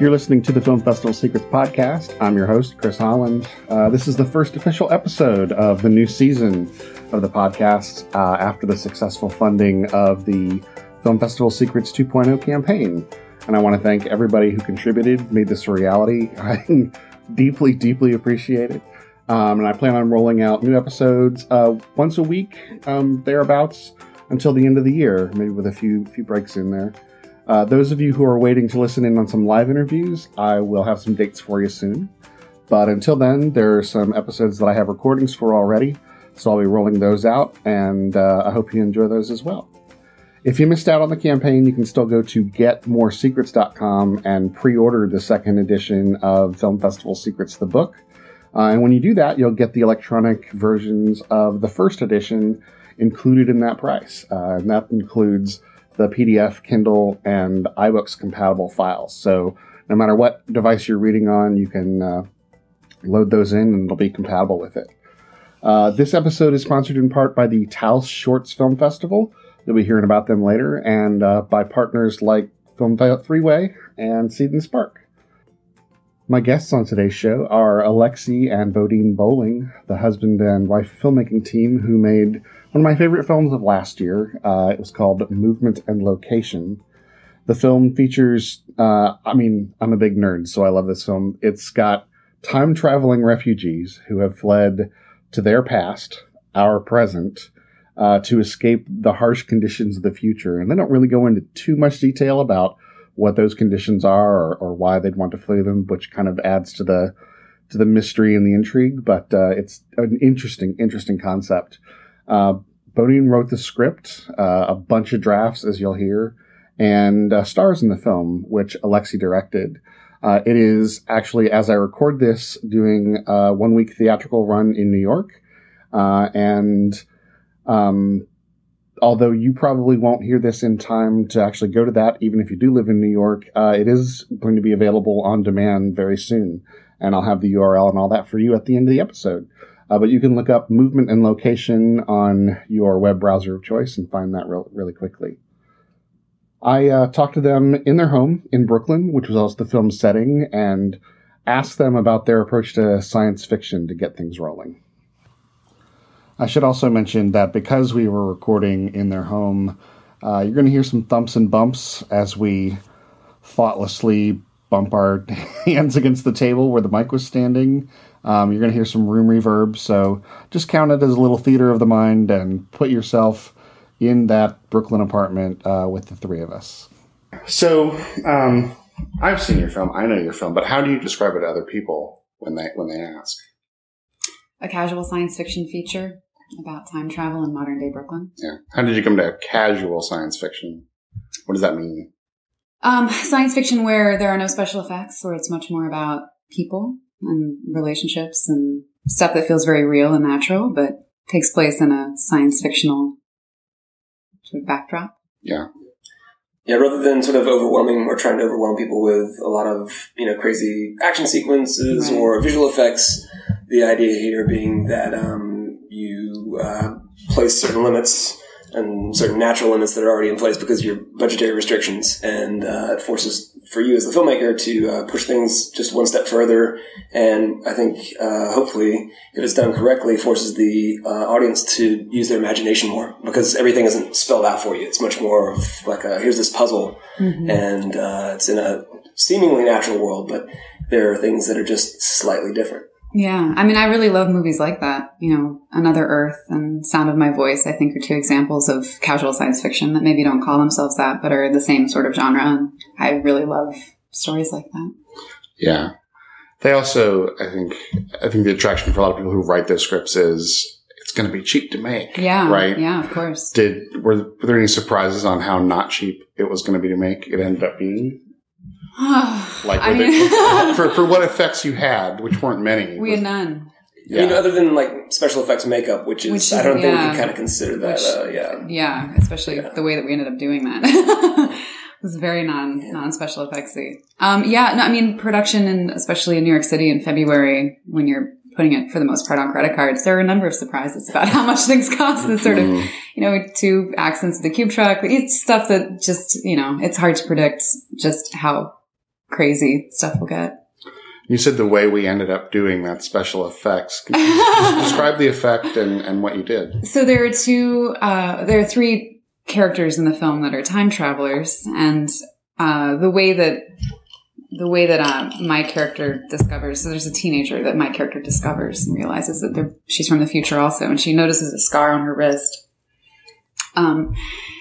You're listening to the Film Festival Secrets podcast. I'm your host, Chris Holland. Uh, this is the first official episode of the new season of the podcast uh, after the successful funding of the Film Festival Secrets 2.0 campaign. And I want to thank everybody who contributed, made this a reality. I deeply, deeply appreciate it. Um, and I plan on rolling out new episodes uh, once a week, um, thereabouts, until the end of the year, maybe with a few few breaks in there. Uh, those of you who are waiting to listen in on some live interviews, I will have some dates for you soon. But until then, there are some episodes that I have recordings for already, so I'll be rolling those out, and uh, I hope you enjoy those as well. If you missed out on the campaign, you can still go to getmoresecrets.com and pre order the second edition of Film Festival Secrets, the book. Uh, and when you do that, you'll get the electronic versions of the first edition included in that price. Uh, and that includes the PDF, Kindle, and iBooks compatible files. So no matter what device you're reading on, you can uh, load those in and it'll be compatible with it. Uh, this episode is sponsored in part by the Taos Shorts Film Festival. You'll be hearing about them later, and uh, by partners like FilmFreeway and Seed and Spark. My guests on today's show are Alexi and Bodine Boling, the husband and wife filmmaking team who made one of my favorite films of last year. Uh, it was called Movement and Location. The film features, uh, I mean, I'm a big nerd, so I love this film. It's got time traveling refugees who have fled to their past, our present, uh, to escape the harsh conditions of the future. And they don't really go into too much detail about what those conditions are or, or why they'd want to flee them, which kind of adds to the to the mystery and the intrigue. But uh, it's an interesting, interesting concept. Uh, Bodine wrote the script, uh, a bunch of drafts, as you'll hear, and uh, stars in the film, which Alexi directed. Uh, it is actually, as I record this, doing a one week theatrical run in New York. Uh, and um, although you probably won't hear this in time to actually go to that, even if you do live in New York, uh, it is going to be available on demand very soon. And I'll have the URL and all that for you at the end of the episode. Uh, but you can look up movement and location on your web browser of choice and find that re- really quickly. I uh, talked to them in their home in Brooklyn, which was also the film's setting, and asked them about their approach to science fiction to get things rolling. I should also mention that because we were recording in their home, uh, you're going to hear some thumps and bumps as we thoughtlessly bump our hands against the table where the mic was standing. Um, you're going to hear some room reverb, so just count it as a little theater of the mind and put yourself in that Brooklyn apartment uh, with the three of us. So, um, I've seen your film. I know your film, but how do you describe it to other people when they when they ask? A casual science fiction feature about time travel in modern day Brooklyn. Yeah. How did you come to casual science fiction? What does that mean? Um, science fiction where there are no special effects, where it's much more about people and relationships and stuff that feels very real and natural, but takes place in a science fictional sort of backdrop. Yeah. Yeah, rather than sort of overwhelming or trying to overwhelm people with a lot of, you know, crazy action sequences Right. or visual effects, the idea here being that um, you uh, place certain limits and certain natural limits that are already in place because of your budgetary restrictions, and uh, it forces for you as the filmmaker to uh, push things just one step further. And I think uh, hopefully, if it's done correctly, forces the uh, audience to use their imagination more because everything isn't spelled out for you. It's much more of like a, here's this puzzle, and uh, it's in a seemingly natural world, but there are things that are just slightly different. Yeah. I mean, I really love movies like that. You know, Another Earth and Sound of My Voice, I think, are two examples of casual science fiction that maybe don't call themselves that, but are the same sort of genre. And I really love stories like that. Yeah. They also, I think, I think the attraction for a lot of people who write those scripts is it's going to be cheap to make. Yeah. Right. Yeah, of course. Did were, were there any surprises on how not cheap it was going to be to make? It ended up being like I mean, there- for for what effects you had, which weren't many. we had none. yeah. I mean, other than like special effects makeup, which is, Which is- I don't think we yeah. can kind of consider that. Which- uh, yeah. Yeah, especially Yeah. the way that we ended up doing that. it was very non non special effectsy. Um, yeah, no, I mean production, and especially in New York City in February when you're putting it for the most part on credit cards, there are a number of surprises about how much things cost. That sort of Mhm. you know two accidents with the cube truck, it's stuff that just you know it's hard to predict just how crazy stuff we'll get. You said the way we ended up doing that special effects. Describe the effect and, and what you did? So there are two, uh, there are three characters in the film that are time travelers, and uh, the way that the way that uh, my character discovers so there's a teenager that my character discovers and realizes that they're- she's from the future also and she notices a scar on her wrist um,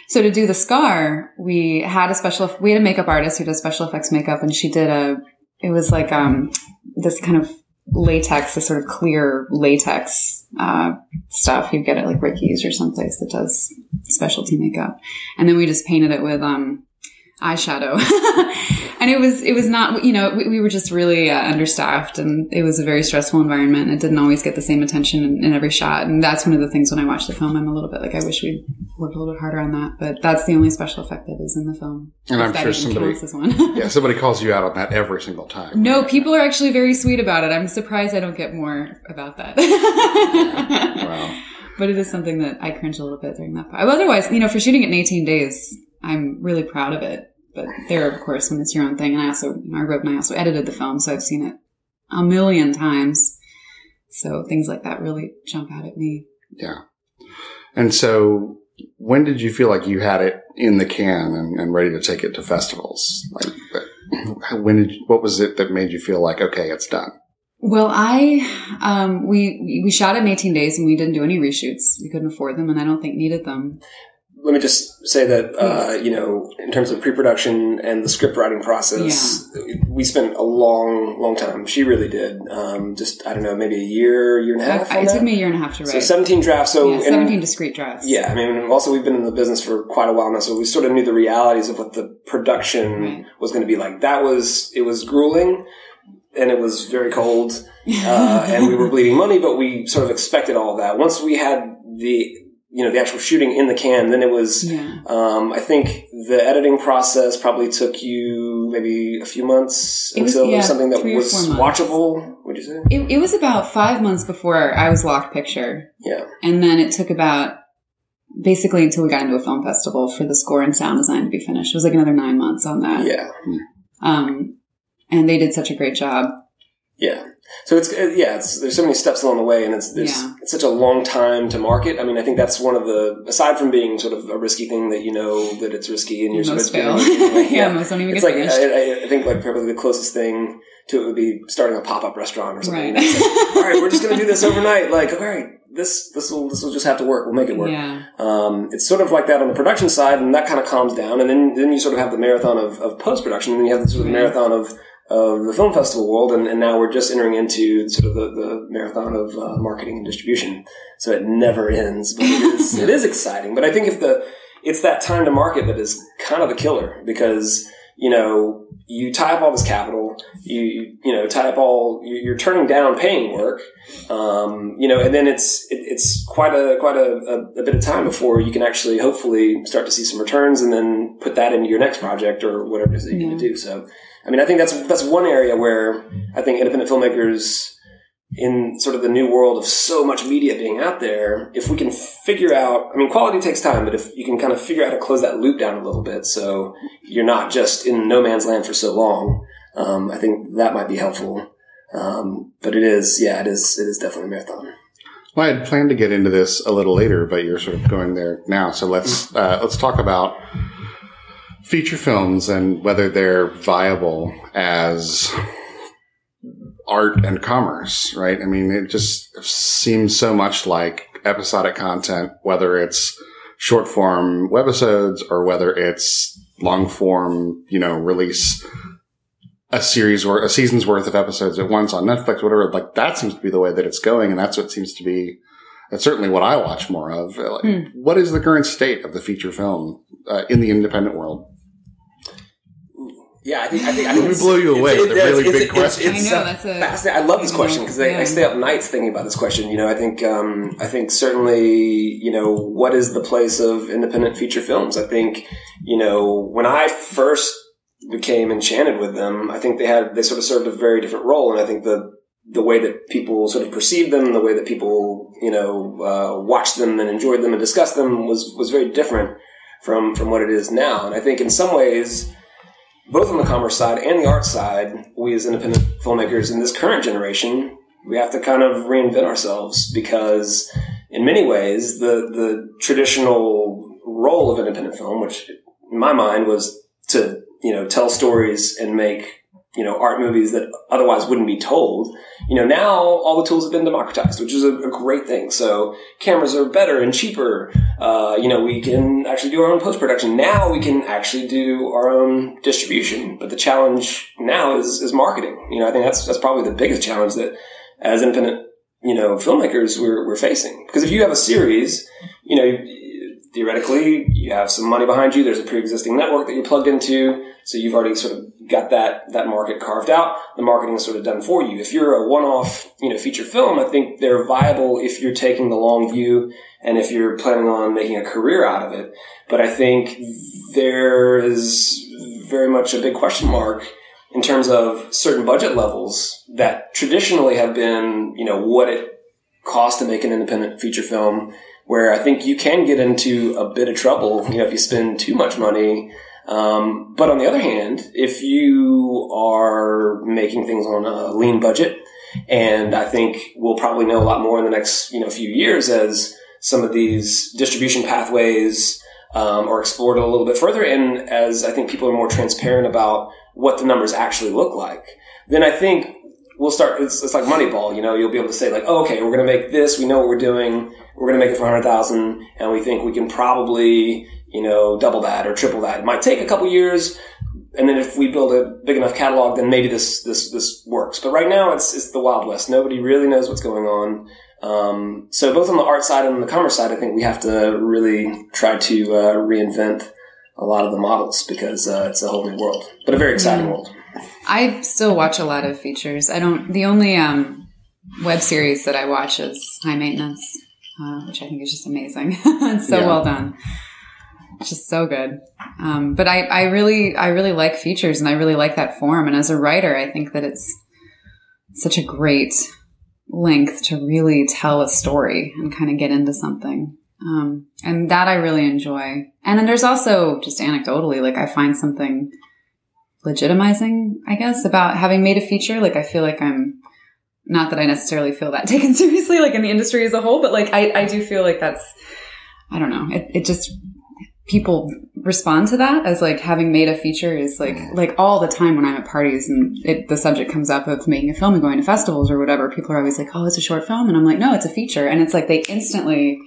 so to do the scar we had a special we had a makeup artist who does special effects makeup and she did a it was like um, this kind of latex this sort of clear latex uh, stuff. You get it like ricky's or someplace that does specialty makeup. And then we just painted it with um, eyeshadow and it was it was not you know we, we were just really uh, understaffed and it was a very stressful environment it didn't always get the same attention in, in every shot and that's one of the things when i watch the film i'm a little bit like i wish we'd worked a little bit harder on that but that's the only special effect that is in the film And I'm sure somebody, one. yeah, somebody calls you out on that every single time. no people are actually very sweet about it i'm surprised i don't get more about that Wow. but it is something that I cringe a little bit during that. Part. Otherwise, you know, for shooting it in 18 days, I'm really proud of it. But there, of course, when it's your own thing, and I also, I wrote and I also edited the film, so I've seen it a million times. So things like that really jump out at me. Yeah. And so when did you feel like you had it in the can and, and ready to take it to festivals? Like, when did, what was it that made you feel like, okay, it's done? Well, I, um, we, we shot it in 18 days and we didn't do any reshoots. We couldn't afford them and I don't think needed them. Let me just say that, uh, you know, in terms of pre-production and the script writing process, we spent a long, long time. She really did. Um, just, I don't know, maybe a year, year and a half. I, it took me a year and a half to write. So 17 drafts. So, yeah, and- 17 discrete drafts. yeah, I mean, also we've been in the business for quite a while now, so we sort of knew the realities of what the production Right. was going to be like. That was, it was grueling and it was very cold, uh, and we were bleeding money, but we sort of expected all of that. Once we had the, you know, the actual shooting in the can, then it was, yeah. um, I think the editing process probably took you maybe a few months It was, until yeah, something that was watchable. Would you say? It, it was about five months before I was locked picture. Yeah. And then it took about basically until we got into a film festival for the score and sound design to be finished. It was like another nine months on that. Yeah. Um, and they did such a great job. Yeah. So it's uh, yeah, it's, there's so many steps along the way, and it's there's Yeah. it's such a long time to market. I mean, I think that's one of the aside from being sort of a risky thing that you know that it's risky and you're Most sort of fail. like, yeah, most don't even It's get like I- I think like probably the closest thing to it would be starting a pop up restaurant or something. Right. You know, like, all right, we're just gonna do this overnight. Like, all right, this this will this will just have to work. We'll make it work. yeah. Um, it's sort of like that on the production side, and that kind of calms down. And then, then you sort of have the marathon of, of post production, and then you have the sort of Right. marathon of, of the film festival world, and, and now we're just entering into sort of the, the marathon of uh, marketing and distribution. So it never ends, but it is, it is exciting. But I think if the it's that time to market that is kind of the killer because you know you tie up all this capital, you you, know tie up all you- you're turning down paying work, um, you know, and then it's it, it's quite a quite a, a, a bit of time before you can actually hopefully start to see some returns, and then put that into your next project or whatever it is that you're going to do. So, I mean, I think that's that's one area where I think independent filmmakers in sort of the new world of so much media being out there, if we can figure out, I mean, quality takes time, but if you can kind of figure out how to close that loop down a little bit, so you're not just in no man's land for so long, um, I think that might be helpful. Um, but it is, yeah, it is, it is definitely a marathon. Well, I had planned to get into this a little later, but you're sort of going there now. So let's uh, let's talk about feature films and whether they're viable as art and commerce, right? I mean, it just seems so much like episodic content, whether it's short form webisodes or whether it's long form, you know, release a series or a season's worth of episodes at once on Netflix, whatever. Like that seems to be the way that it's going, and that's what seems to be. That's certainly what I watch more of. Like, Hmm. What is the current state of the feature film uh, in the independent world? Yeah, I think I think I Let think me it's- blow you away with a really it's- big it's- question. it's, I know, that's a- fascinating. I love this question because I, yeah. I stay up nights thinking about this question. You know, I think um, I think certainly you know what is the place of independent feature films. I think you know when I first became enchanted with them, I think they had they sort of served a very different role, and I think the the way that people sort of perceived them, the way that people you know uh, watched them and enjoyed them and discussed them was was very different from from what it is now. And I think in some ways both on the commerce side and the art side, we as independent filmmakers in this current generation, we have to kind of reinvent ourselves because in many ways, the, the traditional role of independent film, which in my mind was to, you know, tell stories and make you know, art movies that otherwise wouldn't be told. You know, now all the tools have been democratized, which is a, a great thing. So cameras are better and cheaper. Uh, you know, we can actually do our own post production. Now we can actually do our own distribution. But the challenge now is, is marketing. You know, I think that's, that's probably the biggest challenge that as independent, you know, filmmakers we're, we're facing. Because if you have a series, you know, theoretically, you have some money behind you. There's a pre-existing network that you're plugged into, so you've already sort of got that that market carved out. The marketing is sort of done for you. If you're a one-off, you know, feature film, I think they're viable if you're taking the long view and if you're planning on making a career out of it. But I think there is very much a big question mark in terms of certain budget levels that traditionally have been, you know, what it costs to make an independent feature film where I think you can get into a bit of trouble, you know, if you spend too much money. Um, but on the other hand, if you are making things on a lean budget, and I think we'll probably know a lot more in the next, you know, few years as some of these distribution pathways um, are explored a little bit further, and as I think people are more transparent about what the numbers actually look like, then I think we'll start. It's, it's like Moneyball. You know, you'll be able to say like, oh, okay, we're going to make this. We know what we're doing. We're going to make it for hundred thousand, and we think we can probably you know double that or triple that. It might take a couple years, and then if we build a big enough catalog, then maybe this this this works. But right now, it's it's the wild west. Nobody really knows what's going on. Um, so both on the art side and on the commerce side, I think we have to really try to uh, reinvent a lot of the models because uh, it's a whole new world, but a very exciting world. I still watch a lot of features. I don't. The only um, web series that I watch is High Maintenance, uh, which I think is just amazing. it's so yeah. well done. It's just so good. Um, but I, I really, I really like features, and I really like that form. And as a writer, I think that it's such a great length to really tell a story and kind of get into something. Um, and that I really enjoy. And then there's also just anecdotally, like I find something legitimizing, I guess, about having made a feature. Like I feel like I'm not that I necessarily feel that taken seriously, like in the industry as a whole, but like I, I do feel like that's I don't know. It, it just people respond to that as like having made a feature is like like all the time when I'm at parties and it, the subject comes up of making a film and going to festivals or whatever. People are always like, "Oh, it's a short film," and I'm like, "No, it's a feature," and it's like they instantly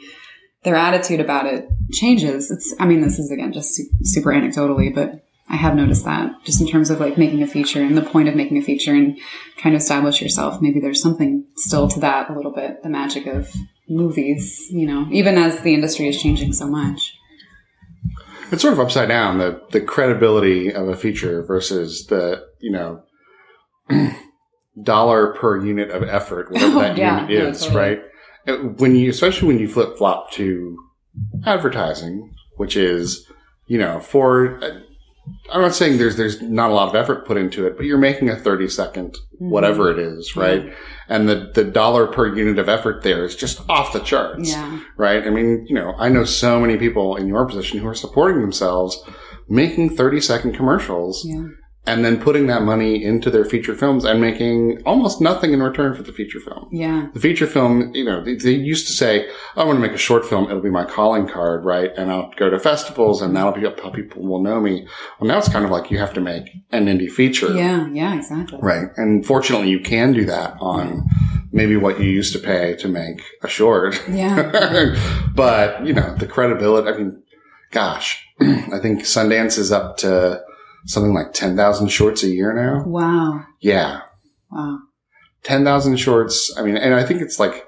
their attitude about it changes. It's I mean, this is again just super anecdotally, but I have noticed that just in terms of like making a feature and the point of making a feature and trying to establish yourself. Maybe there's something still to that a little bit, the magic of movies, you know, even as the industry is changing so much. It's sort of upside down the the credibility of a feature versus the, you know, dollar per unit of effort, whatever that yeah, unit is, totally. right? Uh, when you, especially when you flip flop to advertising, which is, you know, for uh, I'm not saying there's there's not a lot of effort put into it, but you're making a 30 second mm-hmm. whatever it is, right? Yeah. And the the dollar per unit of effort there is just off the charts, yeah. right? I mean, you know, I know so many people in your position who are supporting themselves making 30 second commercials yeah and then putting that money into their feature films and making almost nothing in return for the feature film. Yeah. The feature film, you know, they, they used to say, I want to make a short film. It'll be my calling card, right? And I'll go to festivals and that'll be how people will know me. Well, now it's kind of like you have to make an indie feature. Yeah. Yeah, exactly. Right. And fortunately you can do that on maybe what you used to pay to make a short. Yeah. but, you know, the credibility, I mean, gosh, I think Sundance is up to, something like 10,000 shorts a year now. Wow. Yeah. Wow. 10,000 shorts. I mean, and I think it's like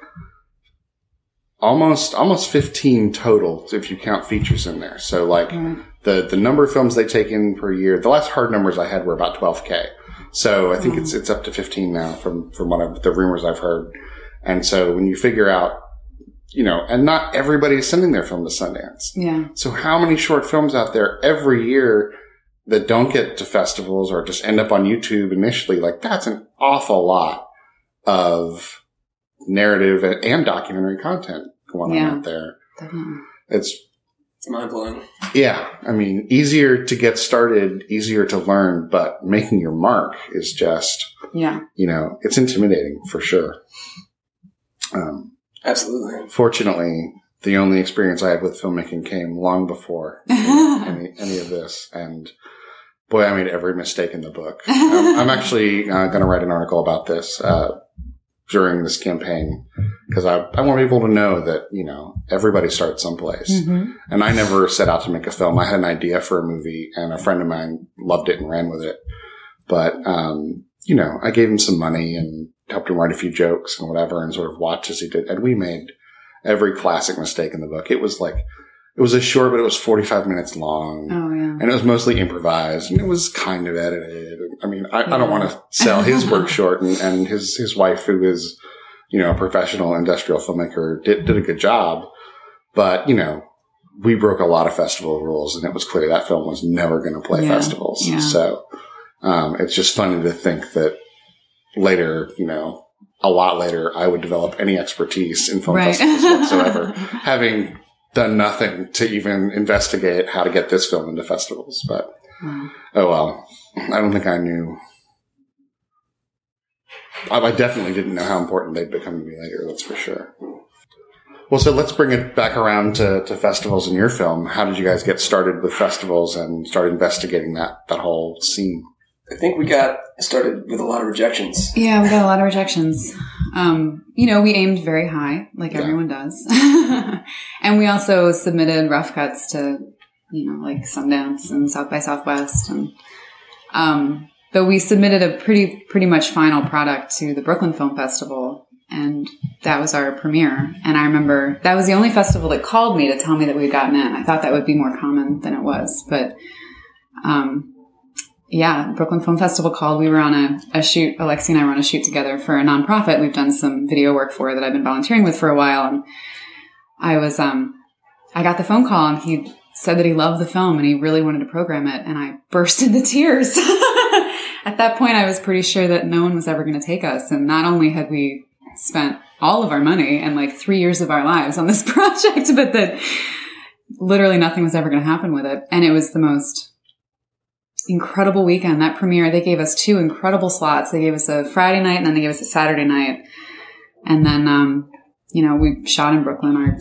almost, almost 15 total if you count features in there. So like right. the, the number of films they take in per year, the last hard numbers I had were about 12K. So I think it's, it's up to 15 now from, from what I've, the rumors I've heard. And so when you figure out you know, and not everybody is sending their film to Sundance. Yeah. So how many short films out there every year that don't get to festivals or just end up on YouTube initially, like that's an awful lot of narrative and documentary content going yeah, on out there. Definitely. It's It's mind blowing. Yeah, I mean, easier to get started, easier to learn, but making your mark is just, Yeah. you know, it's intimidating for sure. Um, Absolutely. fortunately, the only experience I had with filmmaking came long before any, any of this, and boy, I made every mistake in the book. Um, I'm actually uh, going to write an article about this uh, during this campaign because I, I want people to know that you know everybody starts someplace. Mhm. And I never set out to make a film. I had an idea for a movie, and a friend of mine loved it and ran with it. But um, you know, I gave him some money and helped him write a few jokes and whatever, and sort of watched as he did. And we made every classic mistake in the book. It was like it was a short, but it was forty five minutes long. Oh yeah. And it was mostly improvised, and it was kind of edited. I mean, I, I don't want to sell his work short, and, and his his wife, who is, you know, a professional industrial filmmaker, did did a good job. But you know, we broke a lot of festival rules, and it was clear that film was never going to play Yeah. festivals. Yeah. So um, it's just funny to think that later, you know, a lot later, I would develop any expertise in film Right. festivals whatsoever, having done nothing to even investigate how to get this film into festivals. But oh well, I don't think I knew. I I definitely didn't know how important they'd become to me later. That's for sure. Well, so let's bring it back around to, to festivals in your film. How did you guys get started with festivals and start investigating that that whole scene? I think we got started with a lot of rejections. Yeah, we got a lot of rejections. Um, you know, we aimed very high, like Yeah. everyone does. and we also submitted rough cuts to, you know, like Sundance and South by Southwest. And, um, but we submitted a pretty, pretty much final product to the Brooklyn Film Festival. And that was our premiere. And I remember that was the only festival that called me to tell me that we'd gotten in. I thought that would be more common than it was. But, um, yeah, Brooklyn Film Festival called. We were on a, a shoot. Alexi and I were on a shoot together for a nonprofit we've done some video work for that I've been volunteering with for a while. And I was, um, I got the phone call and he said that he loved the film and he really wanted to program it. And I burst into tears. At that point, I was pretty sure that no one was ever going to take us. And not only had we spent all of our money and like three years of our lives on this project, but that literally nothing was ever going to happen with it. And it was the most incredible weekend. That premiere, they gave us two incredible slots. They gave us a Friday night and then they gave us a Saturday night. And then, um, you know, we shot in Brooklyn. Our,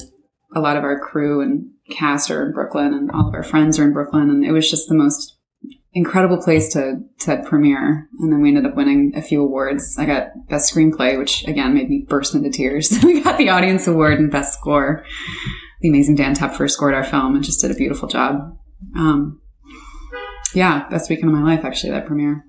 a lot of our crew and cast are in Brooklyn and all of our friends are in Brooklyn. And it was just the most incredible place to, to premiere. And then we ended up winning a few awards. I got best screenplay, which again made me burst into tears. we got the audience award and best score. The amazing Dan Tepfer scored our film and just did a beautiful job. Um, yeah, best weekend of my life, actually, that premiere.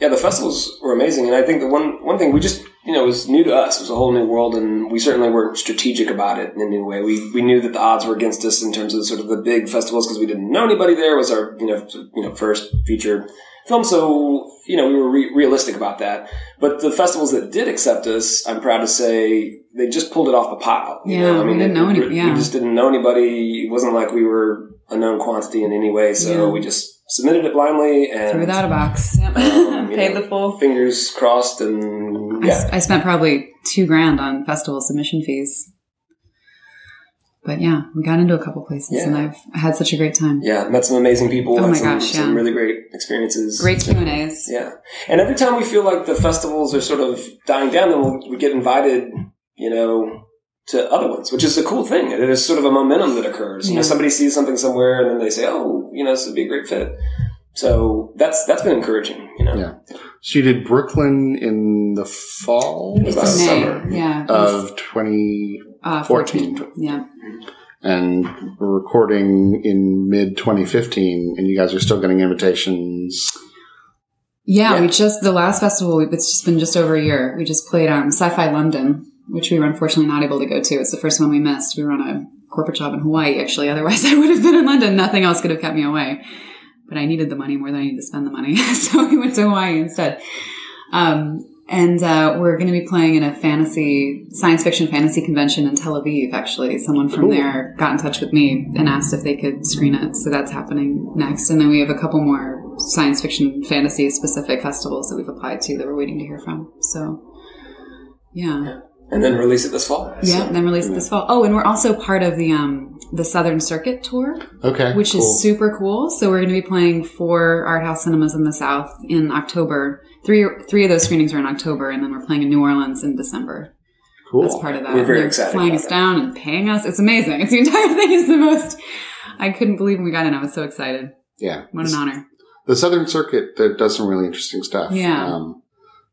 Yeah, the festivals were amazing, and I think the one one thing we just you know was new to us. It was a whole new world, and we certainly weren't strategic about it in a new way. We we knew that the odds were against us in terms of sort of the big festivals because we didn't know anybody there. It was our you know you know first feature film, so you know we were re- realistic about that. But the festivals that did accept us, I'm proud to say, they just pulled it off the pile. You Yeah, know? I we mean, didn't it- know any- yeah. we just didn't know anybody. It wasn't like we were a known quantity in any way. So Yeah. we just submitted it blindly and Threw it out of box. Yep. Um, Paid know, the full. fingers crossed and I, yeah. I spent probably two grand on festival submission fees. But yeah, we got into a couple places and I've had such a great time. Yeah, met some amazing people. Oh my some, gosh, some really great experiences. Great Q and A's. Yeah, and every time we feel like the festivals are sort of dying down, then we'll, we get invited, you know, to other ones, which is a cool thing. It is sort of a momentum that occurs. You know, somebody sees something somewhere, and then they say, "Oh, you know, this would be a great fit." So that's that's been encouraging. You know, Yeah. So you did Brooklyn in the fall It's It's about May. summer. Yeah. of twenty fourteen. uh, Yeah. and we're recording in mid 2015, and you guys are still getting invitations. Yeah, Yeah. we just the last festival. It's just been just over a year. We just played um, Sci-Fi London, which we were unfortunately not able to go to. It's the first one we missed. We were on a corporate job in Hawaii, actually. Otherwise, I would have been in London. Nothing else could have kept me away. But I needed the money more than I needed to spend the money, so we went to Hawaii instead. Um, and uh, we're going to be playing in a fantasy, science fiction fantasy convention in Tel Aviv. Actually, someone from Cool. there got in touch with me and asked if they could screen it. So that's happening next. And then we have a couple more science fiction fantasy specific festivals that we've applied to that we're waiting to hear from. So, yeah, and then release it this fall. Yeah, So, and then release it this fall. Oh, and we're also part of the um the Southern Circuit tour, Okay. which cool. is super cool. So we're going to be playing four art house cinemas in the South in October. Three three of those screenings are in October, and then we're playing in New Orleans in December. cool. That's part of that. We're very They're excited Flying about us that. down and paying us. It's amazing. It's the entire thing is the most. I couldn't believe when we got in. I was so excited. Yeah. What an honor. the Southern Circuit that does some really interesting stuff. Yeah. Um,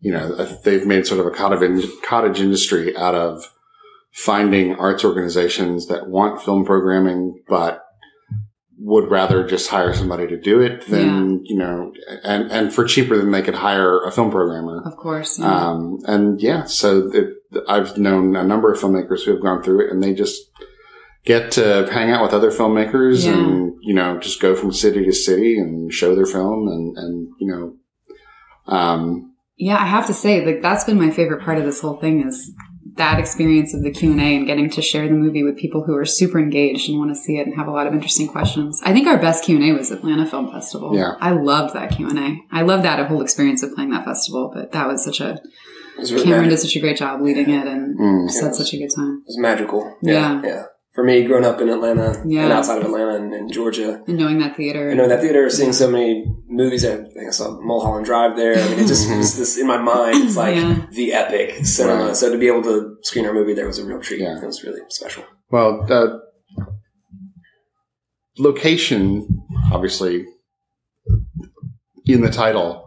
you know, they've made sort of a cottage, cottage industry out of finding arts organizations that want film programming, but would rather just hire somebody to do it than, you know, and, and for cheaper than they could hire a film programmer. Of course. yeah. Um, and yeah, so it, I've known a number of filmmakers who have gone through it and they just get to hang out with other filmmakers Yeah. and, you know, just go from city to city and show their film and, and, you know, um, Yeah, I have to say, like that's been my favorite part of this whole thing is that experience of the Q and A and getting to share the movie with people who are super engaged and want to see it and have a lot of interesting questions. I think our best Q and A was Atlanta Film Festival. Yeah. I loved that Q and A. I loved that whole experience of playing that festival. But that was such a Cameron did such a great job leading it and mm, just had such a good time. It was magical. Yeah. yeah. For me, growing up in Atlanta Yeah. and outside of Atlanta and, and Georgia, And knowing that theater. I know that theater, seeing so many movies. I think I saw Mulholland Drive there. I mean, it just was this in my mind. It's like Yeah. the epic cinema. Right. So to be able to screen our movie there was a real treat. Yeah. It was really special. well, uh, location, obviously, in the title,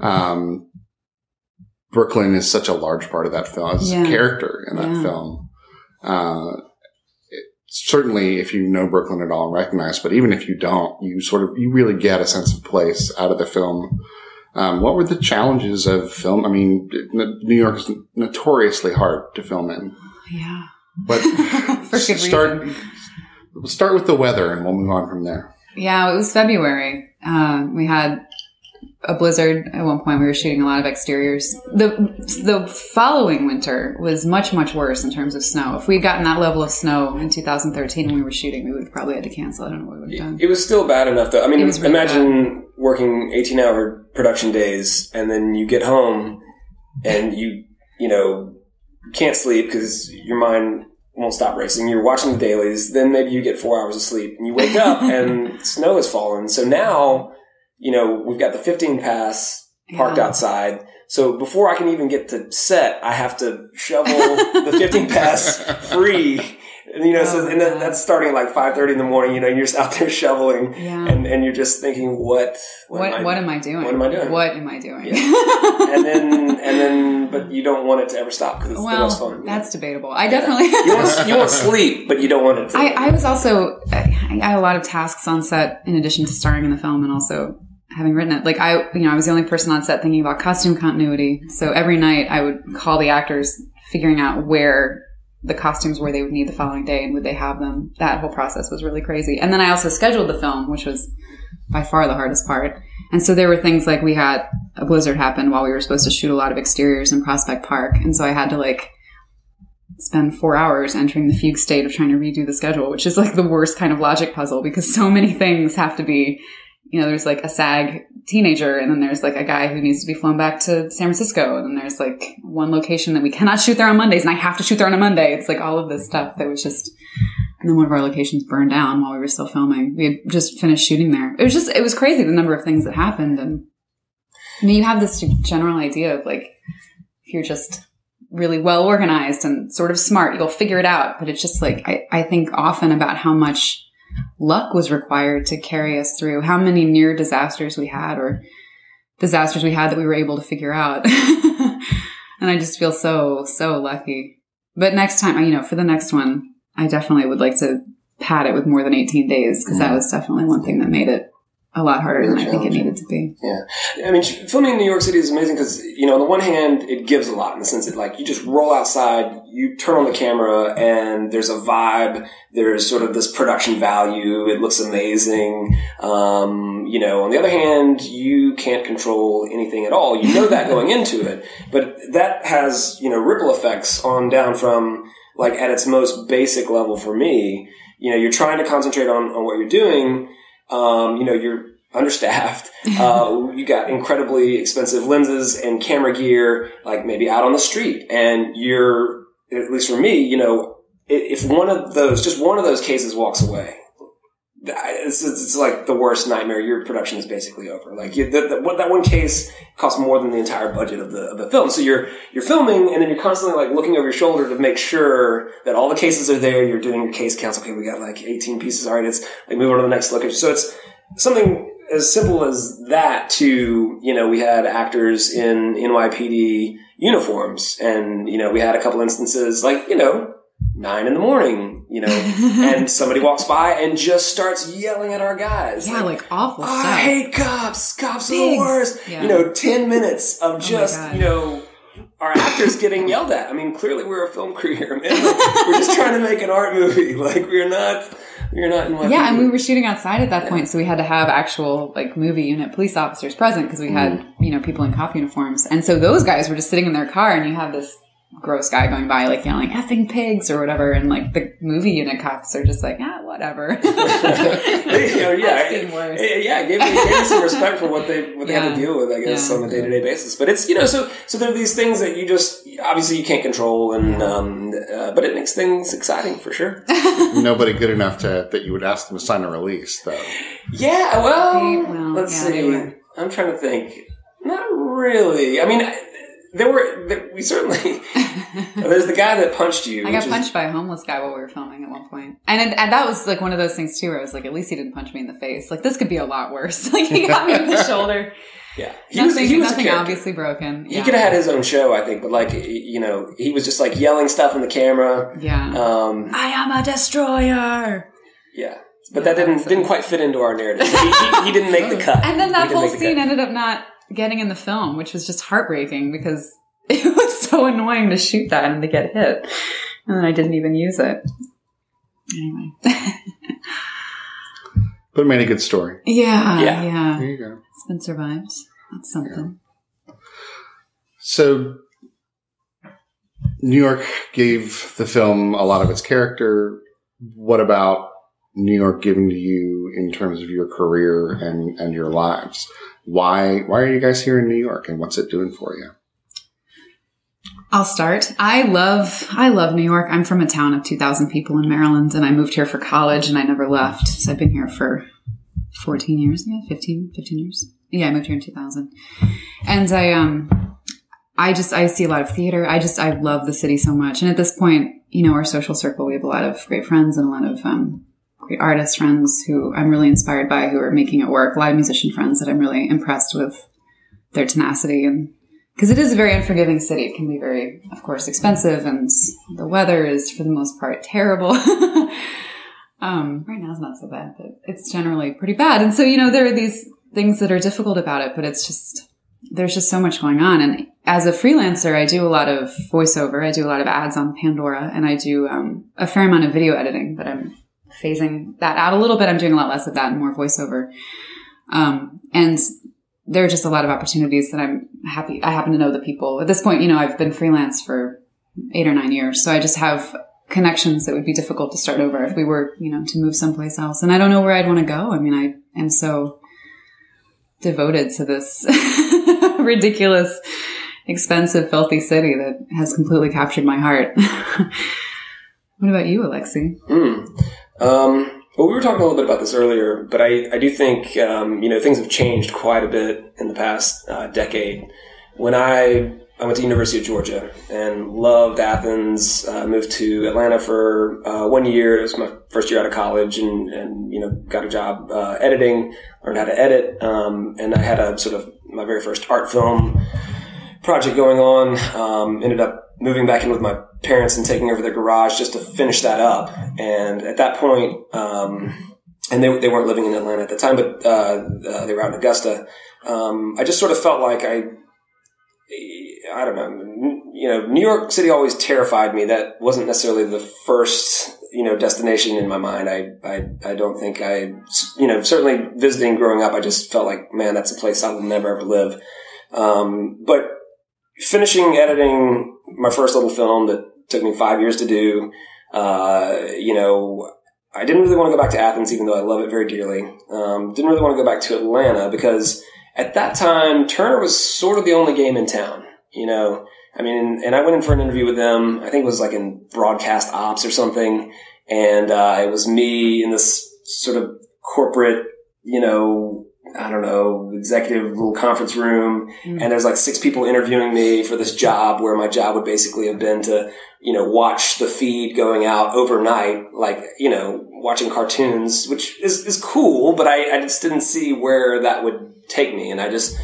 um, Brooklyn is such a large part of that film. It's Yeah. a character in that Yeah. film. Uh, it- certainly, if you know Brooklyn at all and recognize, but even if you don't, you sort of you really get a sense of place out of the film. Um, what were the challenges of film? I mean, New York is notoriously hard to film in, yeah. but start start with the weather and we'll move on from there. Yeah, it was February. Uh, we had a blizzard at one point. We were shooting a lot of exteriors. The the following winter was much much worse in terms of snow. If we'd gotten that level of snow in 2013 when we were shooting, we would have probably had to cancel. I don't know what we would have done. It was still bad enough, though. I mean, really imagine working 18 hour production days and then you get home and you, you know, can't sleep because your mind won't stop racing. You're watching the dailies. Then maybe you get four hours of sleep and you wake up and snow has fallen. So now, you know, we've got the 15 pass parked Yeah. outside. So before I can even get to set, I have to shovel the 15 pass free. And, you know, so Oh, and that, that's starting at like 5.30 in the morning, you know, and you're just out there shoveling Yeah. and, and you're just thinking, what, what what am I doing? what am I doing? What am I doing? and then, and then, but you don't want it to ever stop because it's the most fun. that's debatable. I definitely. you want, you want sleep, but you don't want it to. I, I was also I, I had a lot of tasks on set in addition to starring in the film and also having written it. Like I, you know, I was the only person on set thinking about costume continuity. So every night I would call the actors, figuring out where the costumes were they would need the following day and would they have them. That whole process was really crazy. And then I also scheduled the film, which was by far the hardest part. And so there were things like we had a blizzard happen while we were supposed to shoot a lot of exteriors in Prospect Park, and so I had to like spend four hours entering the fugue state of trying to redo the schedule, which is like the worst kind of logic puzzle because so many things have to be, you know, there's like a SAG teenager and then there's like a guy who needs to be flown back to San Francisco and then there's like one location that we cannot shoot there on Mondays and I have to shoot there on a Monday. It's like all of this stuff that was just, and then one of our locations burned down while we were still filming. We had just finished shooting there. It was just, it was crazy the number of things that happened. And I mean, you have this general idea of like, if you're just really well organized and sort of smart, you'll figure it out. But it's just like, I, I think often about how much luck was required to carry us through, how many near disasters we had or disasters we had that we were able to figure out. and I just feel so, so lucky. But next time, you know, for the next one, I definitely would like to pad it with more than 18 days because that mm. was definitely one thing that made it a lot harder than I think it needed to be. Yeah. I mean, filming in New York City is amazing because, you know, on the one hand, it gives a lot in the sense that, like, you just roll outside, you turn on the camera, and there's a vibe. There's sort of this production value. It looks amazing. Um, you know, on the other hand, you can't control anything at all. You know that going into it. But that has, you know, ripple effects on down from, like, at its most basic level for me. You know, you're trying to concentrate on, on what you're doing. Um, you know, you're understaffed. Uh, you got incredibly expensive lenses and camera gear, like maybe out on the street, and you're at least for me, you know, if one of those, just one of those cases walks away, it's, it's like the worst nightmare. Your production is basically over. Like you, the, the, that one case costs more than the entire budget of the of the film. So you're you're filming, and then you're constantly like looking over your shoulder to make sure that all the cases are there. You're doing your case counts. Okay, we got like 18 pieces. All right, it's like move on to the next location. So it's something as simple as that. To you know, we had actors in NYPD uniforms, and you know, we had a couple instances like you know nine in the morning, you know, and somebody walks by and just starts yelling at our guys. yeah, like awful "Oh, stuff. I hate cops. Cops are the worst. Yeah. You know, 10 minutes of just, God. you know, our actors getting yelled at. I mean, clearly we're a film crew here, man. Like, we're just trying to make an art movie. Like, we're not, we're not in yeah, and we were shooting outside at that point, so we had to have actual like movie unit police officers present because we had Mm-hmm. you know people in cop uniforms, and so those guys were just sitting in their car, and you have this gross guy going by like yelling "effing pigs" or whatever, and like the movie unit cops are just like ah whatever. you know, yeah, I've seen worse. it- yeah, it gave, me, it gave me some respect for what they what they had to deal with, I guess, Yeah. on a day to day basis. But it's you know, so so there are these things that you just obviously you can't control, and um, uh, but it makes things exciting for sure. Nobody good enough to that you would ask them to sign a release, though. Yeah, well, They- well, let's yeah, see. were. I'm trying to think. Not really. I mean, I- there were there, we certainly. there's the guy that punched you. I which got is- punched by a homeless guy while we were filming at one. And, it, and that was like one of those things too where I was like, at least he didn't punch me in the face. Like this could be a lot worse. like he got me in the shoulder. Yeah, he was. He was a nothing obviously broken. He could have had his own show, I think, but like you know, he was just like yelling stuff in the camera. Yeah. Um, I am a destroyer. yeah, but that didn't didn't quite fit into our narrative. He, he, he didn't make the cut. And then that whole the scene cut. ended up not getting in the film, which was just heartbreaking because it was so annoying to shoot that and to get hit. And then I didn't even use it. Anyway. But it made a good story. yeah, Yeah. yeah. There you go. It's been survived. That's something. So, New York gave the film a lot of its character. What about New York giving to you in terms of your career and, and your lives? Why why are you guys here in New York, and what's it doing for you? I'll start. I love I love New York. I'm from a town of 2,000 people in Maryland, and I moved here for college, and I never left. So I've been here for 14 years, yeah, 15, 15 years. Yeah, I moved here in 2000, and I um, I just I see a lot of theater. I just I love the city so much, and at this point, you know, our social circle, we have a lot of great friends and a lot of um, artist friends who I'm really inspired by, who are making it work. A lot of musician friends that I'm really impressed with their tenacity and because it is a very unforgiving city. It can be very, of course, expensive, and the weather is, for the most part, terrible. um, right now, it's not so bad, but it's generally pretty bad. And so, you know, there are these things that are difficult about it, but it's just there's just so much going on. And as a freelancer, I do a lot of voiceover. I do a lot of ads on Pandora, and I do um, a fair amount of video editing. But I'm phasing that out a little bit. I'm doing a lot less of that and more voiceover. Um, and there are just a lot of opportunities that I'm happy. I happen to know the people at this point. You know, I've been freelance for eight or nine years, so I just have connections that would be difficult to start over if we were, you know, to move someplace else. And I don't know where I'd want to go. I mean, I am so devoted to this ridiculous, expensive, filthy city that has completely captured my heart. what about you, Alexi? Hmm. Um, well, we were talking a little bit about this earlier, but I, I do think um, you know things have changed quite a bit in the past uh, decade. When I I went to University of Georgia and loved Athens, uh, moved to Atlanta for uh, one year. It was my first year out of college, and, and you know got a job uh, editing, learned how to edit, um, and I had a sort of my very first art film project going on. Um, ended up moving back in with my parents and taking over their garage just to finish that up. And at that point, um, and they, they weren't living in Atlanta at the time, but uh, uh, they were out in Augusta. Um, I just sort of felt like I, I don't know, you know, New York City always terrified me. That wasn't necessarily the first, you know, destination in my mind. I, I, I don't think I, you know, certainly visiting growing up, I just felt like, man, that's a place I will never ever live. Um, but finishing editing my first little film that took me five years to do, uh, you know, I didn't really want to go back to Athens, even though I love it very dearly. Um, didn't really want to go back to Atlanta because at that time, Turner was sort of the only game in town. You know, I mean, and I went in for an interview with them. I think it was like in broadcast ops or something. And uh, it was me in this sort of corporate, you know, I don't know, executive little conference room. Mm-hmm. And there's like six people interviewing me for this job where my job would basically have been to, you know, watch the feed going out overnight, like, you know, watching cartoons, which is, is cool, but I, I just didn't see where that would take me. And I just,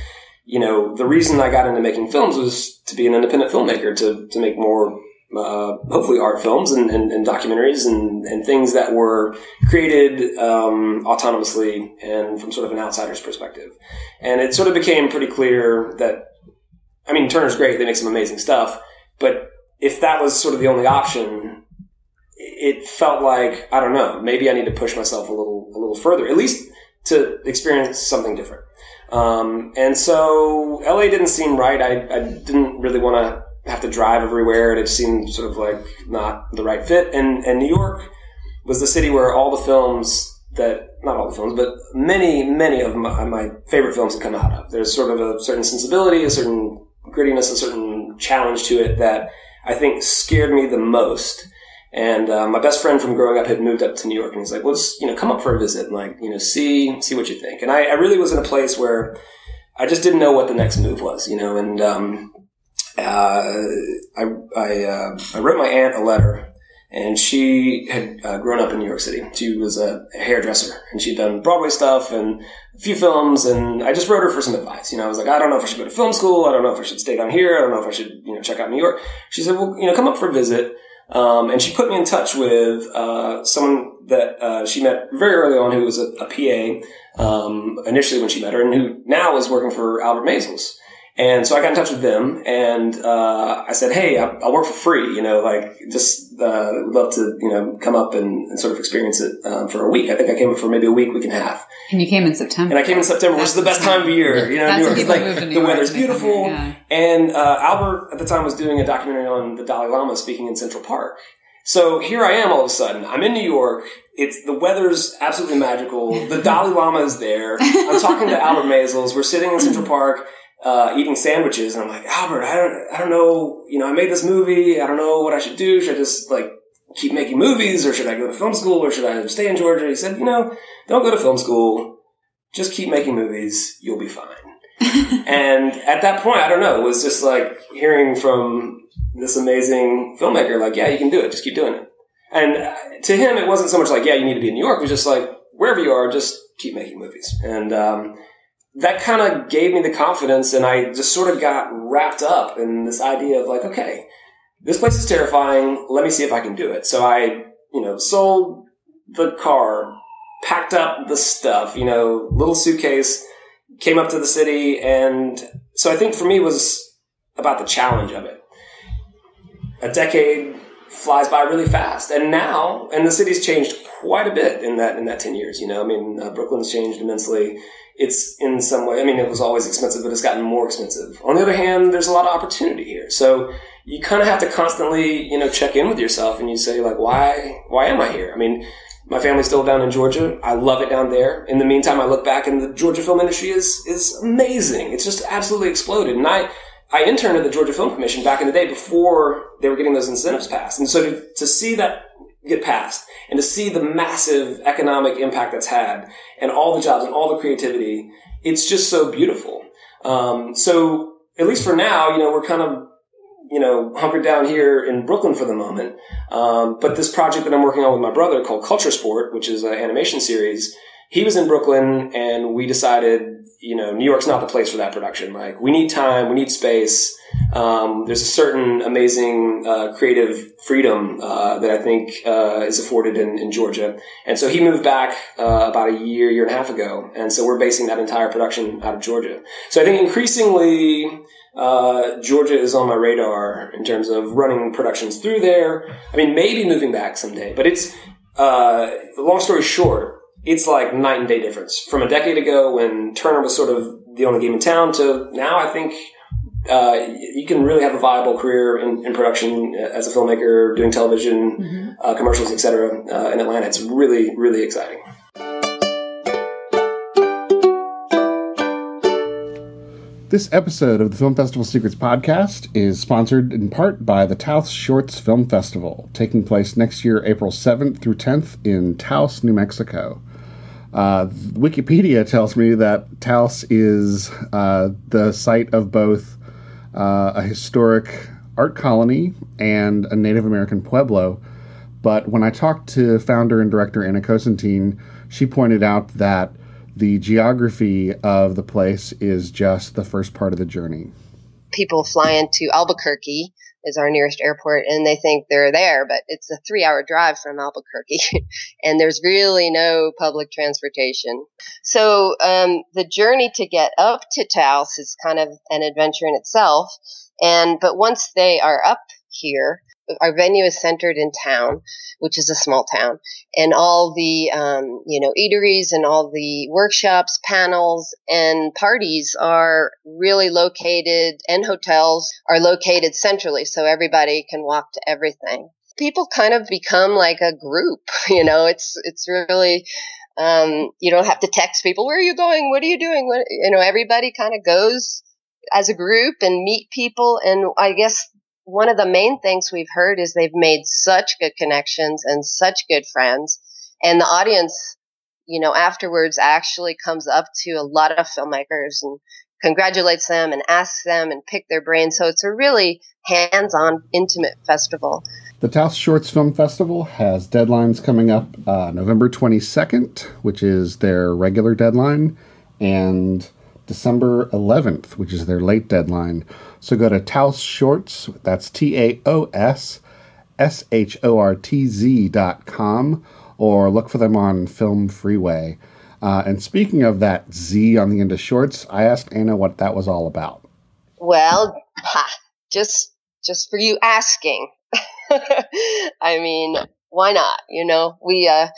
you know, the reason I got into making films was to be an independent filmmaker, to, to make more uh, hopefully art films and, and, and documentaries and, and, things that were created um, autonomously and from sort of an outsider's perspective. And it sort of became pretty clear that, I mean, Turner's great; they make some amazing stuff. But if that was sort of the only option, it felt like I don't know. Maybe I need to push myself a little a little further, at least to experience something different. Um, and so LA didn't seem right. I, I didn't really want to have to drive everywhere, and it seemed sort of like not the right fit. And and New York was the city where all the films that not all the films, but many many of my, my favorite films had come out of. There's sort of a certain sensibility, a certain grittiness, a certain challenge to it that I think scared me the most. And uh, my best friend from growing up had moved up to New York, and he's like, "Well, just you know, come up for a visit, and like you know, see see what you think." And I, I really was in a place where I just didn't know what the next move was, you know, and um, I I, uh, I, wrote my aunt a letter, and she had uh, grown up in New York City. She was a hairdresser, and she'd done Broadway stuff and a few films. And I just wrote her for some advice. You know, I was like, I don't know if I should go to film school. I don't know if I should stay down here. I don't know if I should you know check out New York. She said, Well, you know, come up for a visit. Um, and she put me in touch with uh, someone that uh, she met very early on, who was a, a PA um, initially when she met her, and who now is working for Albert Maysles. And so I got in touch with them and, uh, I said, Hey, I'll, I'll, work for free, you know, like just, uh, love to, you know, come up and, and sort of experience it, um, for a week. I think I came for maybe a week, week and a half. And you came in September. And I came in September, which is the best time of year, you know, New York. like, the weather's beautiful. Yeah. And, uh, Albert at the time was doing a documentary on the Dalai Lama speaking in Central Park. So here I am all of a sudden. I'm in New York. It's the weather's absolutely magical. The Dalai Lama is there. I'm talking to Albert Maysles. We're sitting in Central Park uh, eating sandwiches, and I'm like, Albert, I don't, I don't know. You know, I made this movie. I don't know what I should do. Should I just like keep making movies, or should I go to film school, or should I stay in Georgia? He said, you know, don't go to film school. Just keep making movies. You'll be fine. and at that point, I don't know. It was just like hearing from this amazing filmmaker, like, yeah, you can do it. Just keep doing it. And to him, it wasn't so much like, yeah, you need to be in New York. It was just like, wherever you are, just keep making movies. And um, that kind of gave me the confidence and I just sort of got wrapped up in this idea of like, okay, this place is terrifying. Let me see if I can do it. So I, you know, sold the car, packed up the stuff, you know, little suitcase, came up to the city. And so I think for me was about the challenge of it. A decade flies by really fast. And now, and the city's changed quite a bit in that, in that 10 years, you know, I mean, uh, Brooklyn's changed immensely it's in some way, I mean, it was always expensive, but it's gotten more expensive. On the other hand, there's a lot of opportunity here. So you kind of have to constantly, you know, check in with yourself and you say, like, why, why am I here? I mean, my family's still down in Georgia. I love it down there. In the meantime, I look back and the Georgia film industry is, is amazing. It's just absolutely exploded. And I, I interned at the Georgia Film Commission back in the day before they were getting those incentives passed. And so to, to see that get passed and to see the massive economic impact that's had and all the jobs and all the creativity, it's just so beautiful. Um, so at least for now, you know, we're kind of, you know, hunkered down here in Brooklyn for the moment. Um, but this project that I'm working on with my brother called Culture Sport, which is an animation series, he was in Brooklyn and we decided, you know, New York's not the place for that production. Like, we need time, we need space. Um, there's a certain amazing uh, creative freedom uh, that I think uh, is afforded in, in, Georgia. And so he moved back uh, about a year, year and a half ago. And so we're basing that entire production out of Georgia. So I think increasingly, uh, Georgia is on my radar in terms of running productions through there. I mean, maybe moving back someday, but it's, uh, long story short, it's like night and day difference from a decade ago when Turner was sort of the only game in town to now. I think uh, you can really have a viable career in, in production as a filmmaker, doing television, mm-hmm. uh, commercials, etc. Uh, in Atlanta, it's really, really exciting. This episode of the Film Festival Secrets podcast is sponsored in part by the Taos Shorts Film Festival, taking place next year, April 7th through 10th in Taos, New Mexico. Uh, Wikipedia tells me that Taos is uh, the site of both uh, a historic art colony and a Native American pueblo. But when I talked to founder and director Anna Cosentine, she pointed out that the geography of the place is just the first part of the journey. People fly into Albuquerque is our nearest airport and they think they're there, but it's a three hour drive from Albuquerque and there's really no public transportation. So, um, the journey to get up to Taos is kind of an adventure in itself. And, but once they are up here, our venue is centered in town, which is a small town, and all the um, you know eateries and all the workshops, panels, and parties are really located, and hotels are located centrally, so everybody can walk to everything. People kind of become like a group, you know. It's it's really um, you don't have to text people. Where are you going? What are you doing? What, you know, everybody kind of goes as a group and meet people. And I guess one of the main things we've heard is they've made such good connections and such good friends. And the audience, you know, afterwards actually comes up to a lot of filmmakers and congratulates them and asks them and pick their brains. So it's a really hands on, intimate festival. The Taos Shorts Film Festival has deadlines coming up uh, November 22nd, which is their regular deadline, and December 11th, which is their late deadline. So go to Taos Shorts, that's T A O S S H O R T Z dot com, or look for them on FilmFreeway. Uh, and speaking of that Z on the end of shorts, I asked Anna what that was all about. Well, ha, just just for you asking. I mean, why not? You know, we uh,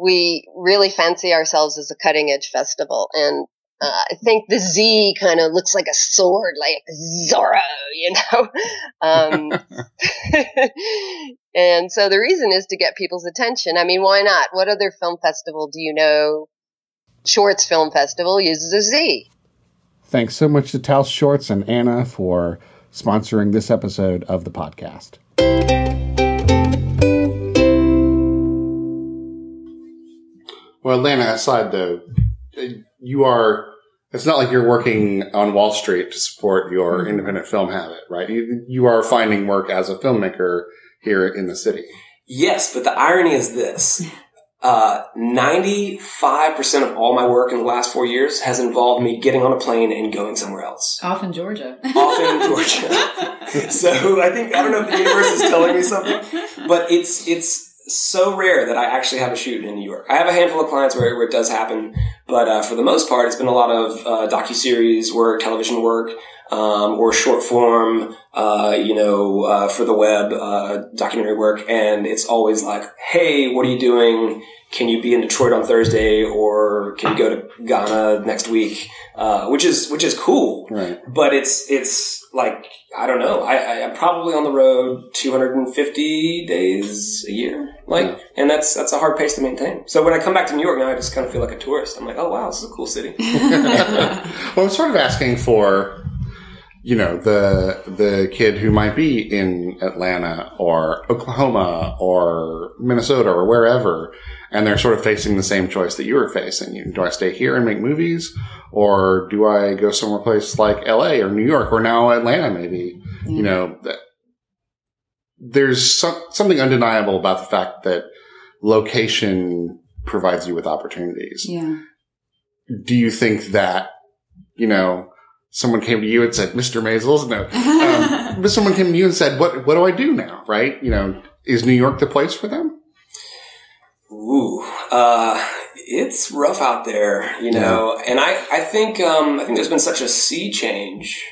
we really fancy ourselves as a cutting edge festival, and uh, I think the Z kind of looks like a sword, like Zorro, you know. Um, and so the reason is to get people's attention. I mean, why not? What other film festival do you know? Shorts Film Festival uses a Z. Thanks so much to Taos Shorts and Anna for sponsoring this episode of the podcast. Well, Lana aside, though, you are it's not like you're working on Wall Street to support your mm-hmm. independent film habit, right? You, you are finding work as a filmmaker here in the city. Yes, but the irony is this. Uh, 95% of all my work in the last four years has involved me getting on a plane and going somewhere else. Off in Georgia. Off in Georgia. so I think, I don't know if the universe is telling me something, but it's, it's, so rare that I actually have a shoot in New York. I have a handful of clients where, where it does happen, but uh, for the most part, it's been a lot of uh, docu series work, television work, um, or short form, uh, you know, uh, for the web, uh, documentary work, and it's always like, "Hey, what are you doing? Can you be in Detroit on Thursday, or can you go to Ghana next week?" Uh, which is which is cool, right? But it's it's like I don't know. I, I am probably on the road 250 days a year, like, yeah. and that's that's a hard pace to maintain. So when I come back to New York now, I just kind of feel like a tourist. I'm like, oh wow, this is a cool city. well, I'm sort of asking for, you know, the the kid who might be in Atlanta or Oklahoma or Minnesota or wherever, and they're sort of facing the same choice that you were facing. Do I stay here and make movies, or do I go somewhere place like L.A. or New York or now Atlanta? Maybe you mm. know. There's some, something undeniable about the fact that location provides you with opportunities. Yeah. Do you think that you know? Someone came to you and said, "Mr. Maysles, no." Um, but someone came to you and said, "What? What do I do now?" Right? You know, is New York the place for them? Ooh, uh, it's rough out there, you know. Yeah. And I, I think, um, I think there's been such a sea change.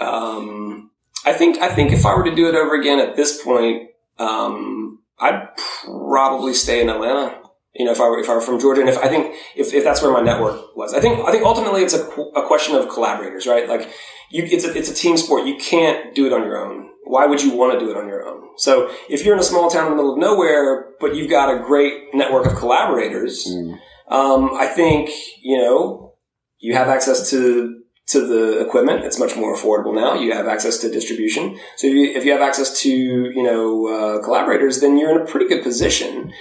Um, I think, I think if I were to do it over again at this point, um, I'd probably stay in Atlanta. You know, if I were, if I were from Georgia, and if I think if, if that's where my network was, I think I think ultimately it's a, a question of collaborators, right? Like, you, it's a it's a team sport. You can't do it on your own why would you want to do it on your own? So if you're in a small town in the middle of nowhere, but you've got a great network of collaborators, mm. um, I think, you know, you have access to to the equipment. It's much more affordable now. You have access to distribution. So if you, if you have access to, you know, uh, collaborators, then you're in a pretty good position,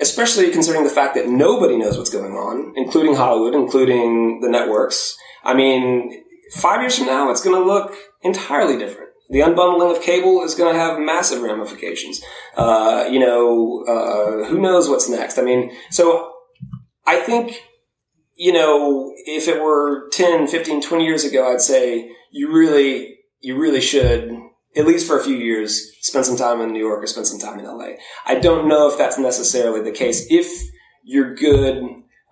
especially considering the fact that nobody knows what's going on, including Hollywood, including the networks. I mean, five years from now, it's going to look entirely different. The unbundling of cable is going to have massive ramifications. Uh, you know, uh, who knows what's next? I mean, so I think you know, if it were 10, 15, 20 years ago, I'd say you really, you really should, at least for a few years, spend some time in New York or spend some time in LA. I don't know if that's necessarily the case. If you're good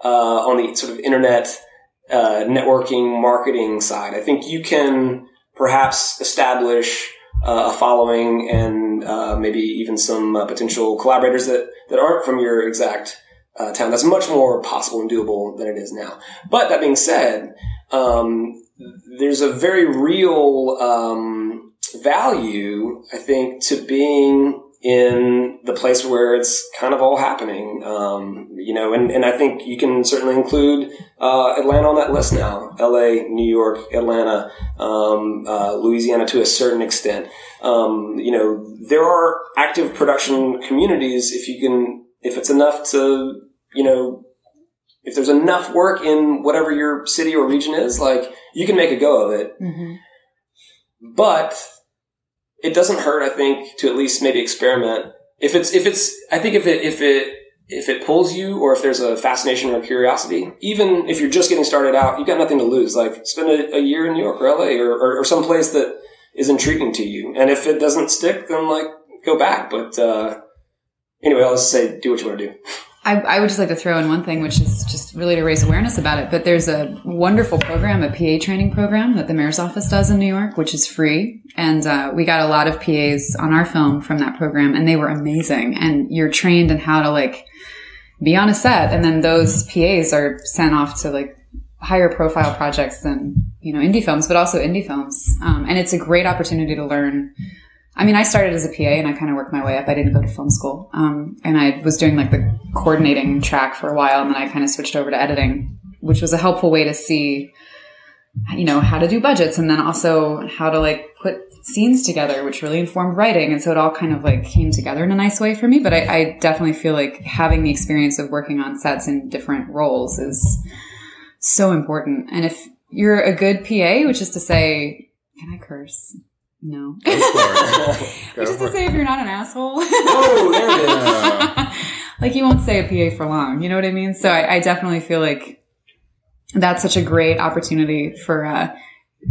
uh, on the sort of internet uh, networking marketing side, I think you can perhaps establish uh, a following and uh, maybe even some uh, potential collaborators that, that aren't from your exact uh, town. That's much more possible and doable than it is now. But that being said, um, there's a very real um, value, I think, to being in the place where it's kind of all happening. Um, you know, and, and I think you can certainly include uh, Atlanta on that list now. LA, New York, Atlanta, um, uh, Louisiana to a certain extent. Um, you know, there are active production communities if you can if it's enough to you know, if there's enough work in whatever your city or region is, like you can make a go of it. Mm-hmm. But it doesn't hurt, I think, to at least maybe experiment. If it's, if it's, I think if it, if it, if it pulls you or if there's a fascination or curiosity, even if you're just getting started out, you've got nothing to lose. Like spend a, a year in New York or LA or, or, or some place that is intriguing to you. And if it doesn't stick, then like go back. But, uh, anyway, I'll just say do what you want to do. I, I, would just like to throw in one thing, which is just really to raise awareness about it. But there's a wonderful program, a PA training program that the mayor's office does in New York, which is free. And uh, we got a lot of PAs on our film from that program, and they were amazing. And you're trained in how to like be on a set, and then those PAs are sent off to like higher profile projects than you know indie films, but also indie films. Um, and it's a great opportunity to learn I mean, I started as a PA and I kind of worked my way up. I didn't go to film school. Um, and I was doing like the coordinating track for a while and then I kind of switched over to editing, which was a helpful way to see, you know, how to do budgets and then also how to like put scenes together, which really informed writing. And so it all kind of like came together in a nice way for me. But I, I definitely feel like having the experience of working on sets in different roles is so important. And if you're a good PA, which is to say, can I curse? No. Which is to say, if you're not an asshole. oh, there it is. like you won't say a PA for long. You know what I mean? So I, I definitely feel like that's such a great opportunity for uh,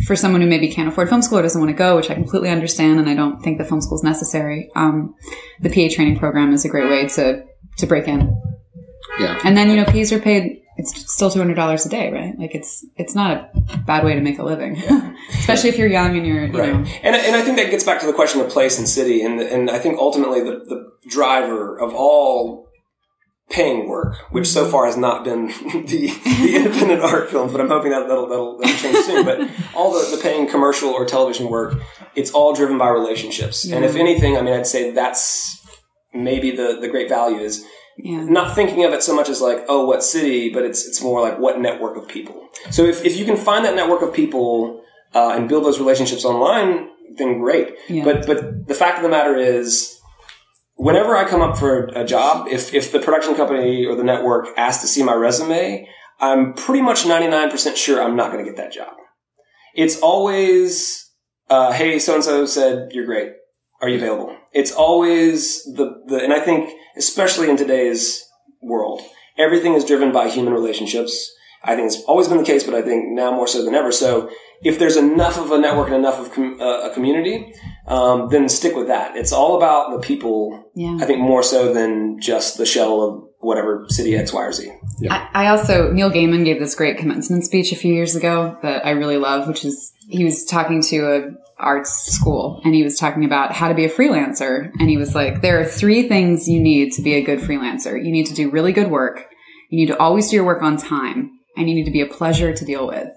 for someone who maybe can't afford film school or doesn't want to go, which I completely understand, and I don't think the film school is necessary. Um, the PA training program is a great way to to break in. Yeah, and then you know PAs are paid it's still two hundred dollars a day, right? Like it's it's not a bad way to make a living, especially if you're young and you're you right. Know. And and I think that gets back to the question of place and city, and and I think ultimately the the driver of all paying work, which so mm-hmm. far has not been the, the independent art films, but I'm hoping that that'll, that'll, that'll change soon. But all the, the paying commercial or television work, it's all driven by relationships. Yeah. And if anything, I mean, I'd say that's maybe the, the great value is yeah. Not thinking of it so much as like, oh, what city, but it's it's more like what network of people. So if, if you can find that network of people uh, and build those relationships online, then great. Yeah. But but the fact of the matter is, whenever I come up for a job, if if the production company or the network asks to see my resume, I'm pretty much 99% sure I'm not going to get that job. It's always, uh, hey, so and so said you're great. Are you available? It's always the, the, and I think especially in today's world, everything is driven by human relationships. I think it's always been the case, but I think now more so than ever. So if there's enough of a network and enough of com- uh, a community, um, then stick with that. It's all about the people. Yeah. I think more so than just the shell of whatever city X, Y, or Z. Yeah. I, I also Neil Gaiman gave this great commencement speech a few years ago that I really love, which is he was talking to a arts school and he was talking about how to be a freelancer. And he was like, there are three things you need to be a good freelancer. You need to do really good work. You need to always do your work on time and you need to be a pleasure to deal with.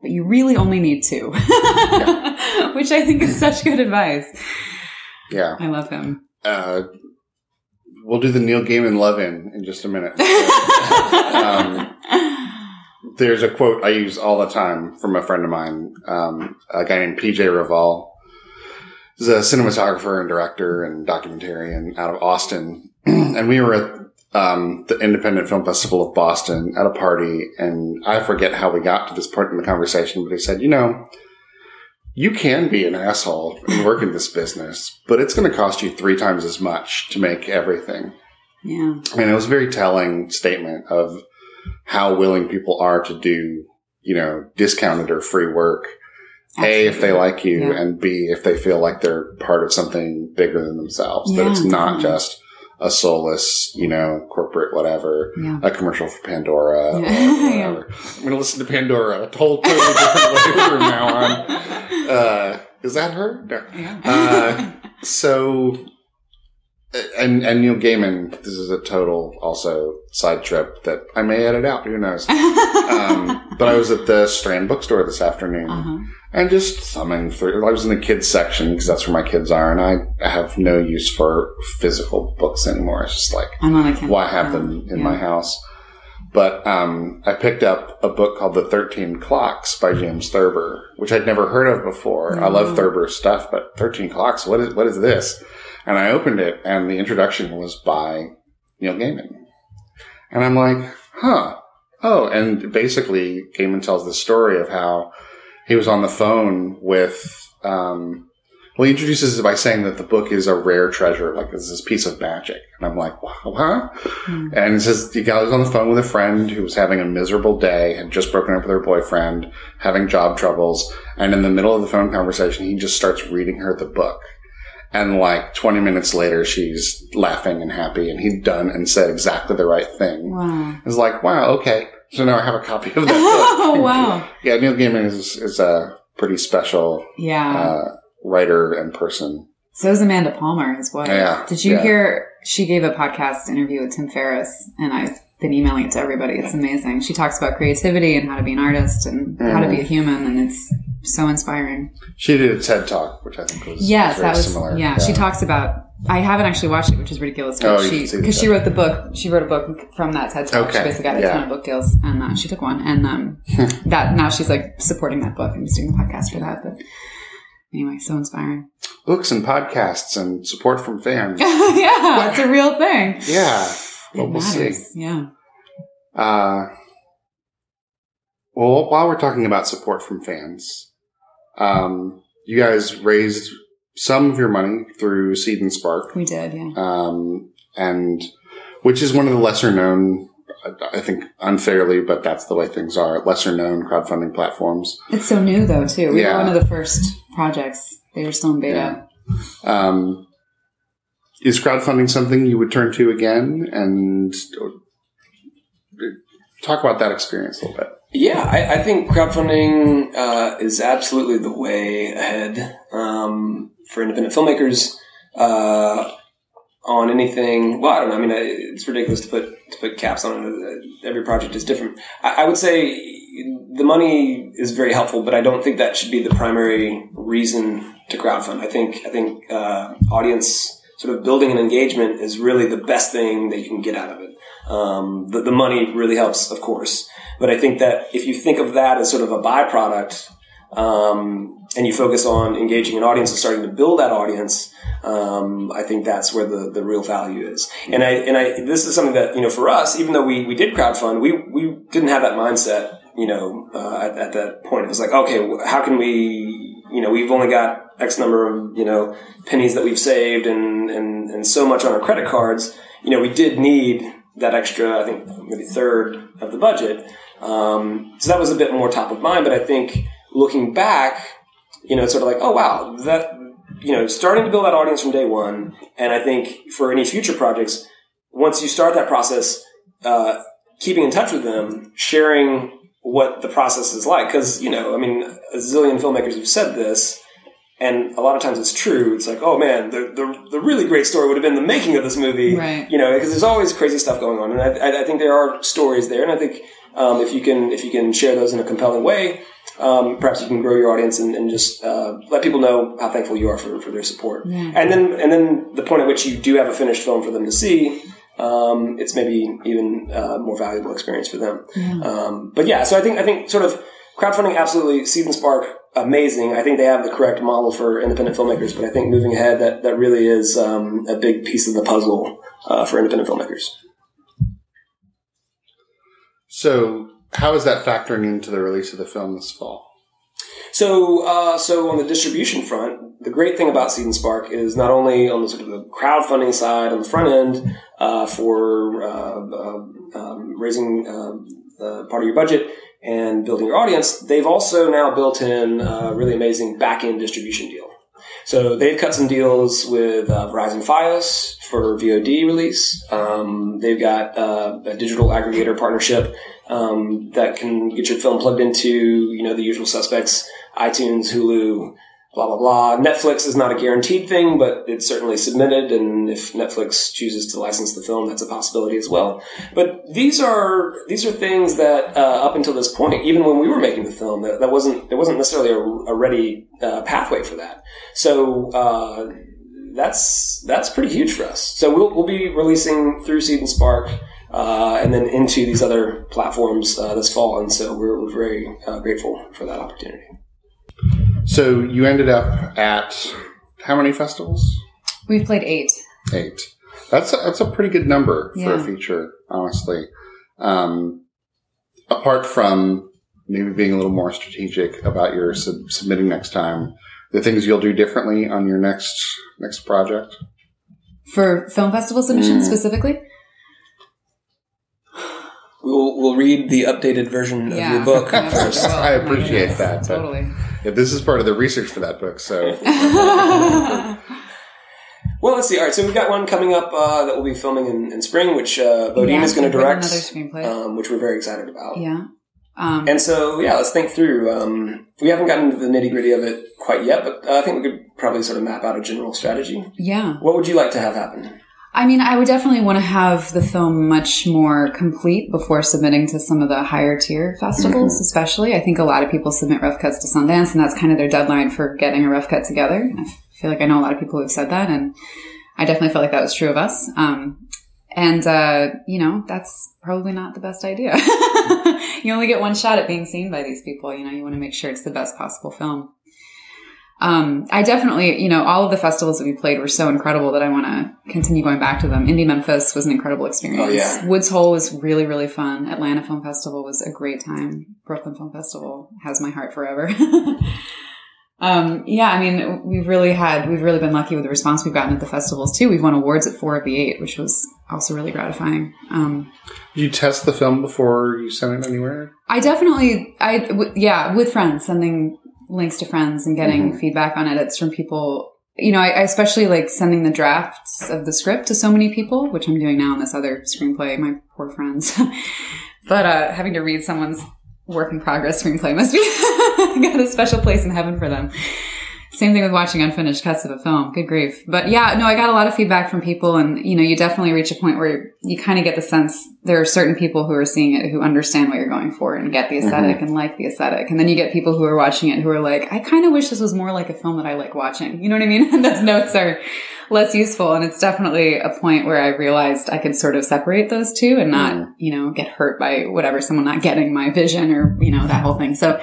But you really only need two, yeah. which I think is such good advice. Yeah. I love him. Uh, we'll do the Neil Gaiman love in in just a minute. um, there's a quote I use all the time from a friend of mine, um, a guy named PJ Raval. He's a cinematographer and director and documentarian out of Austin. and we were at um, the Independent Film Festival of Boston at a party, and I forget how we got to this point in the conversation, but he said, you know, you can be an asshole and work in this business, but it's going to cost you three times as much to make everything. Yeah. And it was a very telling statement of how willing people are to do, you know, discounted or free work. A, if they like you, Yeah. and B, if they feel like they're part of something bigger than themselves. that it's not definitely. just a soulless, you know, corporate whatever, Yeah. a commercial for Pandora Yeah. or Yeah. whatever. I'm going to listen to Pandora a whole totally different way from now on. Uh, is that her? No. Yeah. Uh, so, and and Neil Gaiman. This is a total also side trip that I may edit out. Who knows? Um, but I was at the Strand bookstore this afternoon uh-huh. and just thumbing through. I was in the kids section because that's where my kids are, and I have no use for physical books anymore. It's just like I'm on a why have them in my house? But um, I picked up a book called The Thirteen Clocks by James Thurber, which I'd never heard of before. I love Mm. Thurber's stuff, but Thirteen Clocks, what is what is this? And I opened it, and the introduction was by Neil Gaiman, and I'm like, huh, oh, and basically Gaiman tells the story of how he was on the phone with. Um, well, he introduces it by saying that the book is a rare treasure, like it's this piece of magic. And I'm like, wow, huh? Hmm. And he says the guy was on the phone with a friend who was having a miserable day, had just broken up with her boyfriend, having job troubles. And in the middle of the phone conversation, he just starts reading her the book. And like 20 minutes later, she's laughing and happy, and he'd done and said exactly the right thing. Wow. It's like, wow, okay. So now I have a copy of that book. oh wow. Yeah, Neil Gaiman is, is a pretty special Yeah. uh, writer and person. so is Amanda Palmer, as well. Yeah, Did you yeah. hear? She gave a podcast interview with Tim Ferriss, and I've been emailing it to everybody. It's amazing. She talks about creativity and how to be an artist and how to Mm. be a human, and it's so inspiring. She did a TED talk, which I think was Yes, that was similar. yeah, She talks about. I haven't actually watched it, which is ridiculous. Oh, But you she can see the because she wrote the book. She wrote a book from that TED talk. She basically got a yeah. ton of book deals, and uh, she took one. And um, that now she's like supporting that book and just doing the podcast for that. But anyway, so inspiring. Books and podcasts and support from fans. yeah, it's a real thing. yeah. Well, we'll see. Yeah. Uh, well, while we're talking about support from fans, um, you guys raised some of your money through Seed and Spark, We did, yeah. um, and which is one of the lesser known, I think unfairly, but that's the way things are, lesser known crowdfunding platforms. It's so new though too. We Yeah. were one of the first projects. They were still in beta. Um, is crowdfunding something you would turn to again? And talk about that experience a little bit. Yeah, I, I think crowdfunding uh, is absolutely the way ahead um, for independent filmmakers uh, on anything. Well, I don't know. I mean, it's ridiculous to put to put caps on it. Every project is different. I, I would say the money is very helpful, but I don't think that should be the primary reason to crowdfund. I think I think uh, audience sort of building an engagement is really the best thing that you can get out of it. Um, the, the money really helps, of course. But I think that if you think of that as sort of a byproduct, um, and you focus on engaging an audience and starting to build that audience, um, I think that's where the, the real value is. And I and I this is something that you know for us, even though we we did crowdfund, we we didn't have that mindset. You know, uh, at, at that point, it was like, okay, how can we? You know, we've only got X number of you know pennies that we've saved, and and and so much on our credit cards. You know, we did need that extra, I think maybe third of the budget. Um, so that was a bit more top of mind. But I think looking back, you know, it's sort of like, oh wow, that you know, starting to build that audience from day one. And I think for any future projects, once you start that process, uh, keeping in touch with them, sharing what the process is like, because you know, I mean, a zillion filmmakers have said this. And a lot of times it's true. It's like, oh man, the, the, the really great story would have been the making of this movie Right. you know, because there's always crazy stuff going on, and I, I, I think there are stories there, and I think um, if you can if you can share those in a compelling way, um, perhaps you can grow your audience and, and just uh, let people know how thankful you are for, for their support. Yeah. And then and then the point at which you do have a finished film for them to see, um, it's maybe even a more valuable experience for them. Yeah. Um, but yeah, so I think I think sort of crowdfunding absolutely Seed and Spark amazing. I think they have the correct model for independent filmmakers, but I think moving ahead that that really is um, a big piece of the puzzle uh, for independent filmmakers. So, how is that factoring into the release of the film this fall? So, uh, so on the distribution front, the great thing about Seed and Spark is not only on the sort of the crowdfunding side on the front end uh, for uh, uh um, raising uh, uh, part of your budget and building your audience, they've also now built in a really amazing back end distribution deal. So they've cut some deals with uh, Verizon Fios for VOD release. Um, they've got uh, a digital aggregator partnership um, that can get your film plugged into you know the usual suspects: iTunes, Hulu, blah blah blah. Netflix is not a guaranteed thing, but it's certainly submitted, and if Netflix chooses to license the film, that's a possibility as well. But these are these are things that uh, up until this point, even when we were making the film, that, that wasn't there wasn't necessarily a, a ready uh, pathway for that. So. Uh, that's that's pretty huge for us. So we'll, we'll be releasing through Seed and Spark, uh, and then into these other platforms uh, this fall. And so we're, we're very uh, grateful for that opportunity. So you ended up at how many festivals? We've played eight. Eight. That's a, that's a pretty good number for Yeah. a feature, honestly. Um, apart from maybe being a little more strategic about your sub- submitting next time, the things you'll do differently on your next next project. For film festival submissions Mm. specifically? We'll, we'll read the updated version of your book first. I appreciate yes, that, but- Totally. Yeah, this is part of the research for that book, so Well, let's see. All right, so we've got one coming up uh, that we'll be filming in, in spring, which uh, Bodine Yeah, is going to direct, Another screenplay. um, which we're very excited about. yeah. Um, And so, yeah, let's think through. Um, we haven't gotten into the nitty gritty of it quite yet, but uh, I think we could probably sort of map out a general strategy. yeah. What would you like to have happen? I mean, I would definitely want to have the film much more complete before submitting to some of the higher tier festivals, Mm-hmm. especially. I think a lot of people submit rough cuts to Sundance, and that's kind of their deadline for getting a rough cut together. I feel like I know a lot of people who've said that, and I definitely felt like that was true of us. Um, and, uh, you know, that's probably not the best idea. you only get one shot at being seen by these people. You know, you want to make sure it's the best possible film. Um, I definitely, you know, all of the festivals that we played were so incredible that I want to continue going back to them. Indie Memphis was an incredible experience. Oh, yeah. Woods Hole was really, really fun. Atlanta Film Festival was a great time. Brooklyn Film Festival has my heart forever. um, yeah, I mean, we've really had, we've really been lucky with the response we've gotten at the festivals too. We've won awards at four of the eight, which was also really gratifying. Um, Did you test the film before you sent it anywhere? I definitely, I w- yeah, with friends, sending links to friends and getting feedback on edits from people. You know, I, I especially like sending the drafts of the script to so many people, which I'm doing now in this other screenplay. My poor friends, but uh, having to read someone's work in progress screenplay must be got a special place in heaven for them. Same thing with watching unfinished cuts of a film. Good grief. But yeah, no, I got a lot of feedback from people and, you know, you definitely reach a point where you kind of get the sense there are certain people who are seeing it who understand what you're going for and get the esthetic and like the aesthetic. And then you get people who are watching it who are like, I kind of wish this was more like a film that I like watching. You know what I mean? And those notes are less useful. And it's definitely a point where I realized I could sort of separate those two and not, Mhm. you know, get hurt by whatever, someone not getting my vision or, you know, that whole thing. So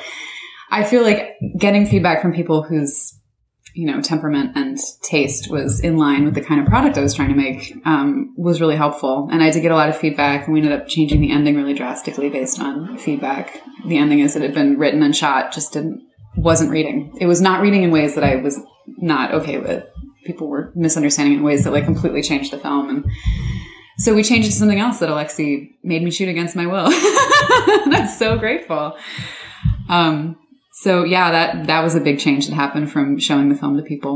I feel like getting feedback from people whose you know temperament and taste was in line with the kind of product I was trying to make um, was really helpful. And I did get a lot of feedback, and we ended up changing the ending really drastically based on feedback. The ending that it had been written and shot, just didn't wasn't reading. It was not reading in ways that I was not okay with. People were misunderstanding in ways that like completely changed the film and. So we changed it to something else that Alexi made me shoot against my will. That's so grateful. Um, so yeah, that that was a big change that happened from showing the film to people.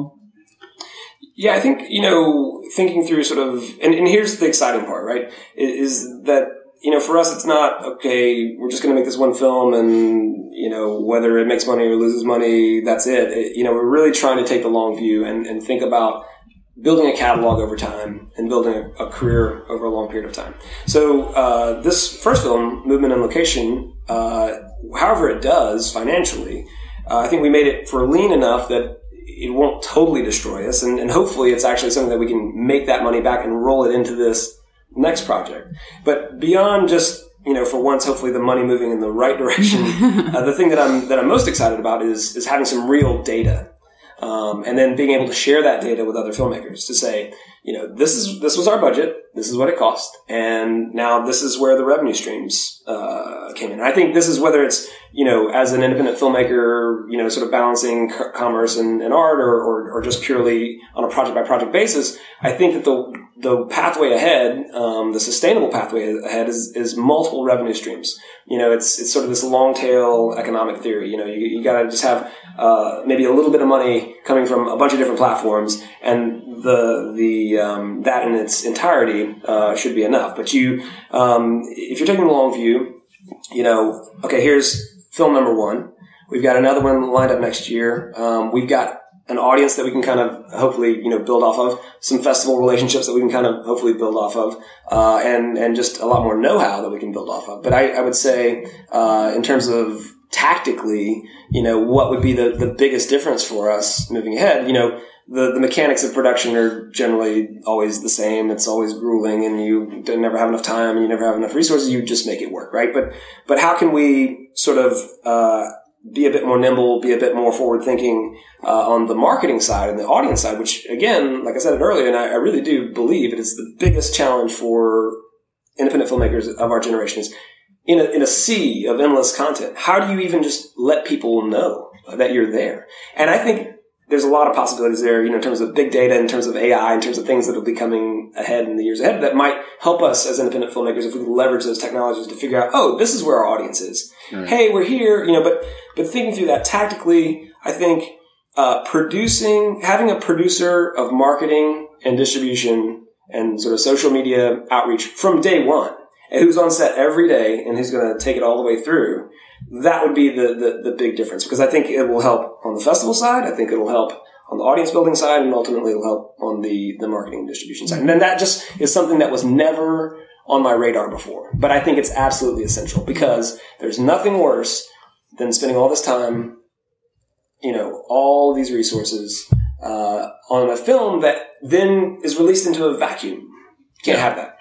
Yeah, I think, you know, thinking through sort of, and, and here's the exciting part, right? Is that, you know, for us, it's not, okay, we're just going to make this one film and, you know, whether it makes money or loses money, that's it. It- You know, we're really trying to take the long view and, and think about building a catalog over time and building a, career over a long period of time. So, uh, this first film, Movement and Location, however it does financially, uh, I think we made it for lean enough that it won't totally destroy us, and, and hopefully it's actually something that we can make that money back and roll it into this next project. But beyond just you know, for once, hopefully the money moving in the right direction. uh, the thing that I'm that I'm most excited about is is having some real data, um, and then being able to share that data with other filmmakers to say, you know, this is this was our budget, this is what it cost, and now this is where the revenue streams uh, came in. I think this is whether it's you know as an independent filmmaker, you know, sort of balancing c- commerce and, and art, or, or, or just purely on a project by project basis. I think that the the pathway ahead, um, the sustainable pathway ahead, is is multiple revenue streams. You know, it's it's sort of this long tail economic theory. You know, you, you got to just have uh, maybe a little bit of money coming from a bunch of different platforms, and the the um, that in its entirety uh, should be enough. But you, um, if you're taking the long view, you know, okay, here's film number one. We've got another one lined up next year. Um, we've got an audience that we can kind of hopefully you know build off of, some festival relationships that we can kind of hopefully build off of, uh, and and just a lot more know-how that we can build off of. But I, I would say uh, in terms of tactically, you know, what would be the, the biggest difference for us moving ahead? You know, the, the mechanics of production are generally always the same. It's always grueling and you never have enough time and you never have enough resources. You just make it work, right? But, but how can we sort of, uh, be a bit more nimble, be a bit more forward thinking uh, on the marketing side and the audience side, which again, like I said earlier, and I, I really do believe it is the biggest challenge for independent filmmakers of our generation is in a, in a sea of endless content. How do you even just let people know that you're there? And I think there's a lot of possibilities there, you know, in terms of big data, in terms of AI, in terms of things that will be coming ahead in the years ahead that might help us as independent filmmakers if we leverage those technologies to figure out, oh, this is where our audience is. Right. Hey, we're here, you know, but, but thinking through that tactically, I think, uh, producing, having a producer of marketing and distribution and sort of social media outreach from day one, and who's on set every day and who's going to take it all the way through that would be the, the, the big difference because I think it will help on the festival side. I think it'll help on the audience building side, and ultimately it'll help on the the marketing and distribution side. And then that just is something that was never on my radar before, but I think it's absolutely essential because there's nothing worse than spending all this time, you know, all these resources uh, on a film that then is released into a vacuum. You can't have that.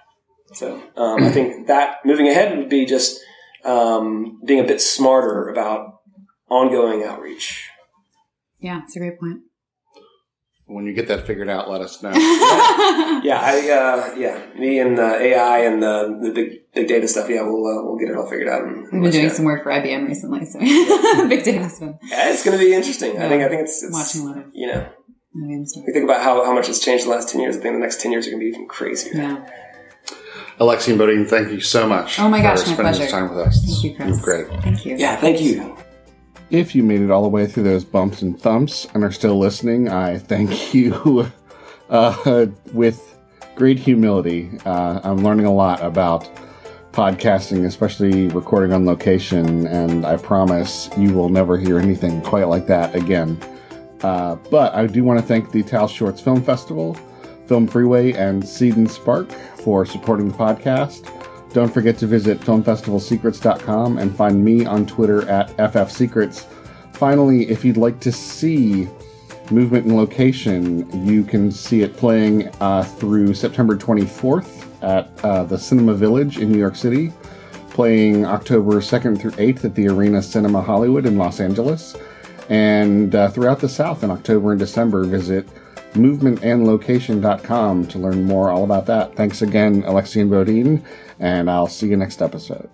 So um, I think that moving ahead would be just um, being a bit smarter about ongoing outreach. Yeah, it's a great point. When you get that figured out, let us know. yeah, I uh, yeah, me and uh, AI and uh, the big big data stuff. Yeah, we'll uh, we'll get it all figured out. And, We've been doing some work for IBM recently, so big data stuff. Yeah, it's going to be interesting. Yeah. I think I think it's, it's watching a lot of you know. You think about how, how much has changed in the last ten years. I think the next ten years are going to be even crazier. Yeah. Alexi and Bodine, thank you so much. Oh my gosh, my pleasure. This time with us. Thank you, Chris. great. Thank you. Yeah, thank you. If you made it all the way through those bumps and thumps and are still listening, I thank you uh, with great humility. Uh, I'm learning a lot about podcasting, especially recording on location, and I promise you will never hear anything quite like that again. Uh, but I do want to thank the Taos Shorts Film Festival FilmFreeway, and Seed and Spark for supporting the podcast. Don't forget to visit filmfestivalsecrets.com and find me on Twitter at ffsecrets. Finally, if you'd like to see Movement and Location, you can see it playing uh, through September 24th at uh, the Cinema Village in New York City, playing October 2nd through 8th at the Arena Cinema Hollywood in Los Angeles, and uh, throughout the South in October and December. Visit movementandlocation.com to learn more all about that. Thanks again, Alexi and Bodine, and I'll see you next episode.